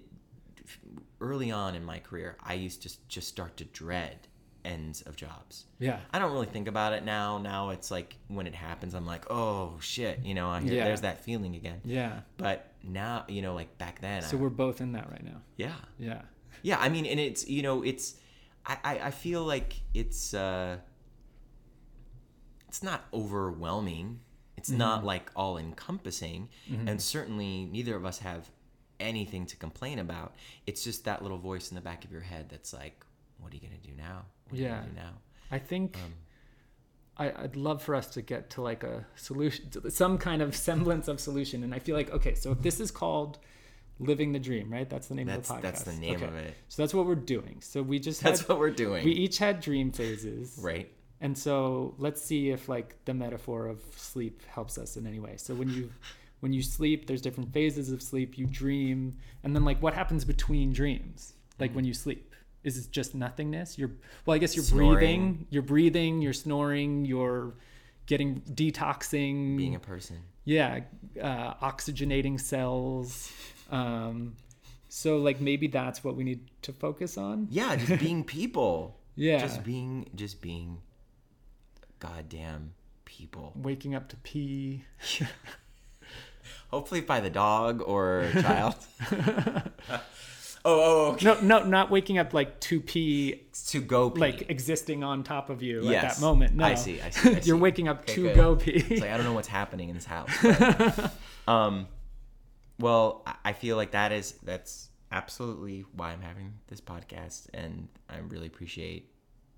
[SPEAKER 2] early on in my career, I used to just start to dread ends of jobs.
[SPEAKER 4] Yeah.
[SPEAKER 2] I don't really think about it now. Now it's like when it happens, I'm like, oh shit, you know, I hear,
[SPEAKER 4] Yeah.
[SPEAKER 2] there's that feeling again.
[SPEAKER 4] Yeah.
[SPEAKER 2] But now, you know, like back then,
[SPEAKER 4] So
[SPEAKER 2] I,
[SPEAKER 4] we're both in that right now.
[SPEAKER 2] yeah,
[SPEAKER 4] Yeah.
[SPEAKER 2] yeah. I mean, and it's you know, it's I I, I feel like it's uh, it's not overwhelming. It's not like all encompassing, and certainly neither of us have anything to complain about. It's just that little voice in the back of your head that's like, "What are you gonna do now? What are you
[SPEAKER 4] Yeah.
[SPEAKER 2] do now?"
[SPEAKER 4] I think
[SPEAKER 2] Um,
[SPEAKER 4] I, I'd love for us to get to like a solution, some kind of semblance of solution. And I feel like, okay, so if this is called living the dream, right? That's the name
[SPEAKER 2] That's
[SPEAKER 4] of the podcast.
[SPEAKER 2] that's the name
[SPEAKER 4] Okay.
[SPEAKER 2] of it.
[SPEAKER 4] So that's what we're doing. So we just
[SPEAKER 2] That's
[SPEAKER 4] had,
[SPEAKER 2] what we're doing,
[SPEAKER 4] we each had dream phases,
[SPEAKER 2] right?
[SPEAKER 4] And so let's see if like the metaphor of sleep helps us in any way. So when you when you sleep, there's different phases of sleep. You dream, and then like what happens between dreams? Like when you sleep, is it just nothingness? You're well, I guess you're
[SPEAKER 2] Snoring.
[SPEAKER 4] breathing, you're breathing, you're snoring, you're getting detoxing,
[SPEAKER 2] Being a person.
[SPEAKER 4] yeah, uh, oxygenating cells. Um, so like maybe that's what we need to focus on.
[SPEAKER 2] Yeah, just being people.
[SPEAKER 4] Yeah.
[SPEAKER 2] Just being just being goddamn people.
[SPEAKER 4] Waking up to pee.
[SPEAKER 2] Hopefully by the dog or child. oh, oh, okay.
[SPEAKER 4] No, no, not waking up like to pee,
[SPEAKER 2] To go pee.
[SPEAKER 4] like existing on top of you at that moment. No,
[SPEAKER 2] I see, I see, I see.
[SPEAKER 4] You're waking up
[SPEAKER 2] Okay,
[SPEAKER 4] to
[SPEAKER 2] good.
[SPEAKER 4] go pee.
[SPEAKER 2] It's like I don't know what's happening in this house. but- um, well, I feel like that is that's absolutely why I'm having this podcast, and I really appreciate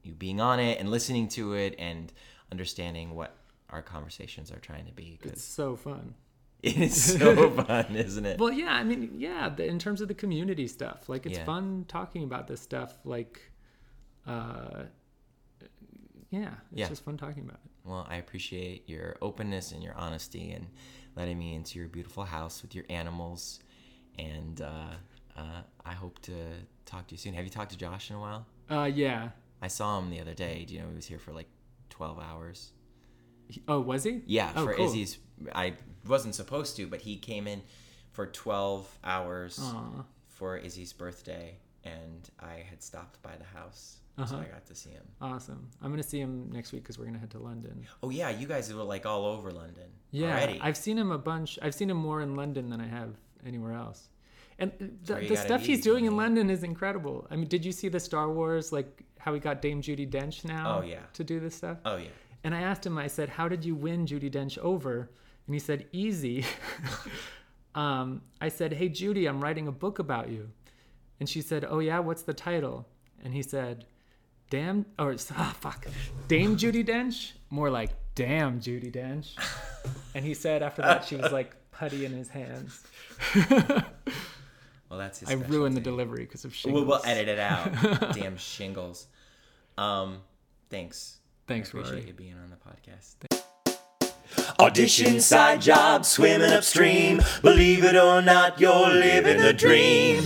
[SPEAKER 2] you being on it and listening to it and understanding what our conversations are trying to be.
[SPEAKER 4] it's so fun.
[SPEAKER 2] it is so fun, isn't it?
[SPEAKER 4] Well, yeah, I mean, yeah, the, in terms of the community stuff, like it's
[SPEAKER 2] Yeah.
[SPEAKER 4] fun talking about this stuff. Like, uh, yeah, it's
[SPEAKER 2] Yeah.
[SPEAKER 4] just fun talking about it.
[SPEAKER 2] Well, I appreciate your openness and your honesty and letting me into your beautiful house with your animals. And uh, uh, I hope to talk to you soon. Have you talked to Josh in a while?
[SPEAKER 4] Uh, yeah,
[SPEAKER 2] I saw him the other day. Do you know he was here for like 12 hours?
[SPEAKER 4] Oh, was he?
[SPEAKER 2] Yeah,
[SPEAKER 4] Oh,
[SPEAKER 2] for
[SPEAKER 4] cool.
[SPEAKER 2] Izzy's. I wasn't supposed to, but he came in for 12 hours
[SPEAKER 4] Aw.
[SPEAKER 2] for Izzy's birthday, and I had stopped by the house, so
[SPEAKER 4] Uh-huh.
[SPEAKER 2] I got to see him.
[SPEAKER 4] Awesome. I'm gonna see him next week because we're gonna head to London.
[SPEAKER 2] Oh yeah, you guys were like all over London
[SPEAKER 4] Yeah,
[SPEAKER 2] already.
[SPEAKER 4] I've seen him a bunch. I've seen him more in London than I have anywhere else. And the, the stuff he's doing in. London is incredible. I mean, did you see the Star Wars like how he got Dame Judi Dench now?
[SPEAKER 2] Oh, yeah.
[SPEAKER 4] To do this stuff.
[SPEAKER 2] oh yeah.
[SPEAKER 4] And I asked him, I said, How did you win Judi Dench over? And he said, Easy. um, I said, Hey, Judi, I'm writing a book about you. And she said, Oh, yeah, what's the title? And he said, Damn, or ah, fuck, Dame Judi Dench? More like, Damn Judi Dench. and he said after that, she was like putty in his hands.
[SPEAKER 2] Well, that's his.
[SPEAKER 4] I ruined the delivery because of
[SPEAKER 2] We'll, we'll edit it out. Damn shingles. Um, thanks.
[SPEAKER 4] Thanks,
[SPEAKER 2] I appreciate
[SPEAKER 4] Rory.
[SPEAKER 2] you being on the podcast.
[SPEAKER 5] Audition side job, swimming upstream. Believe it or not, you're living the dream.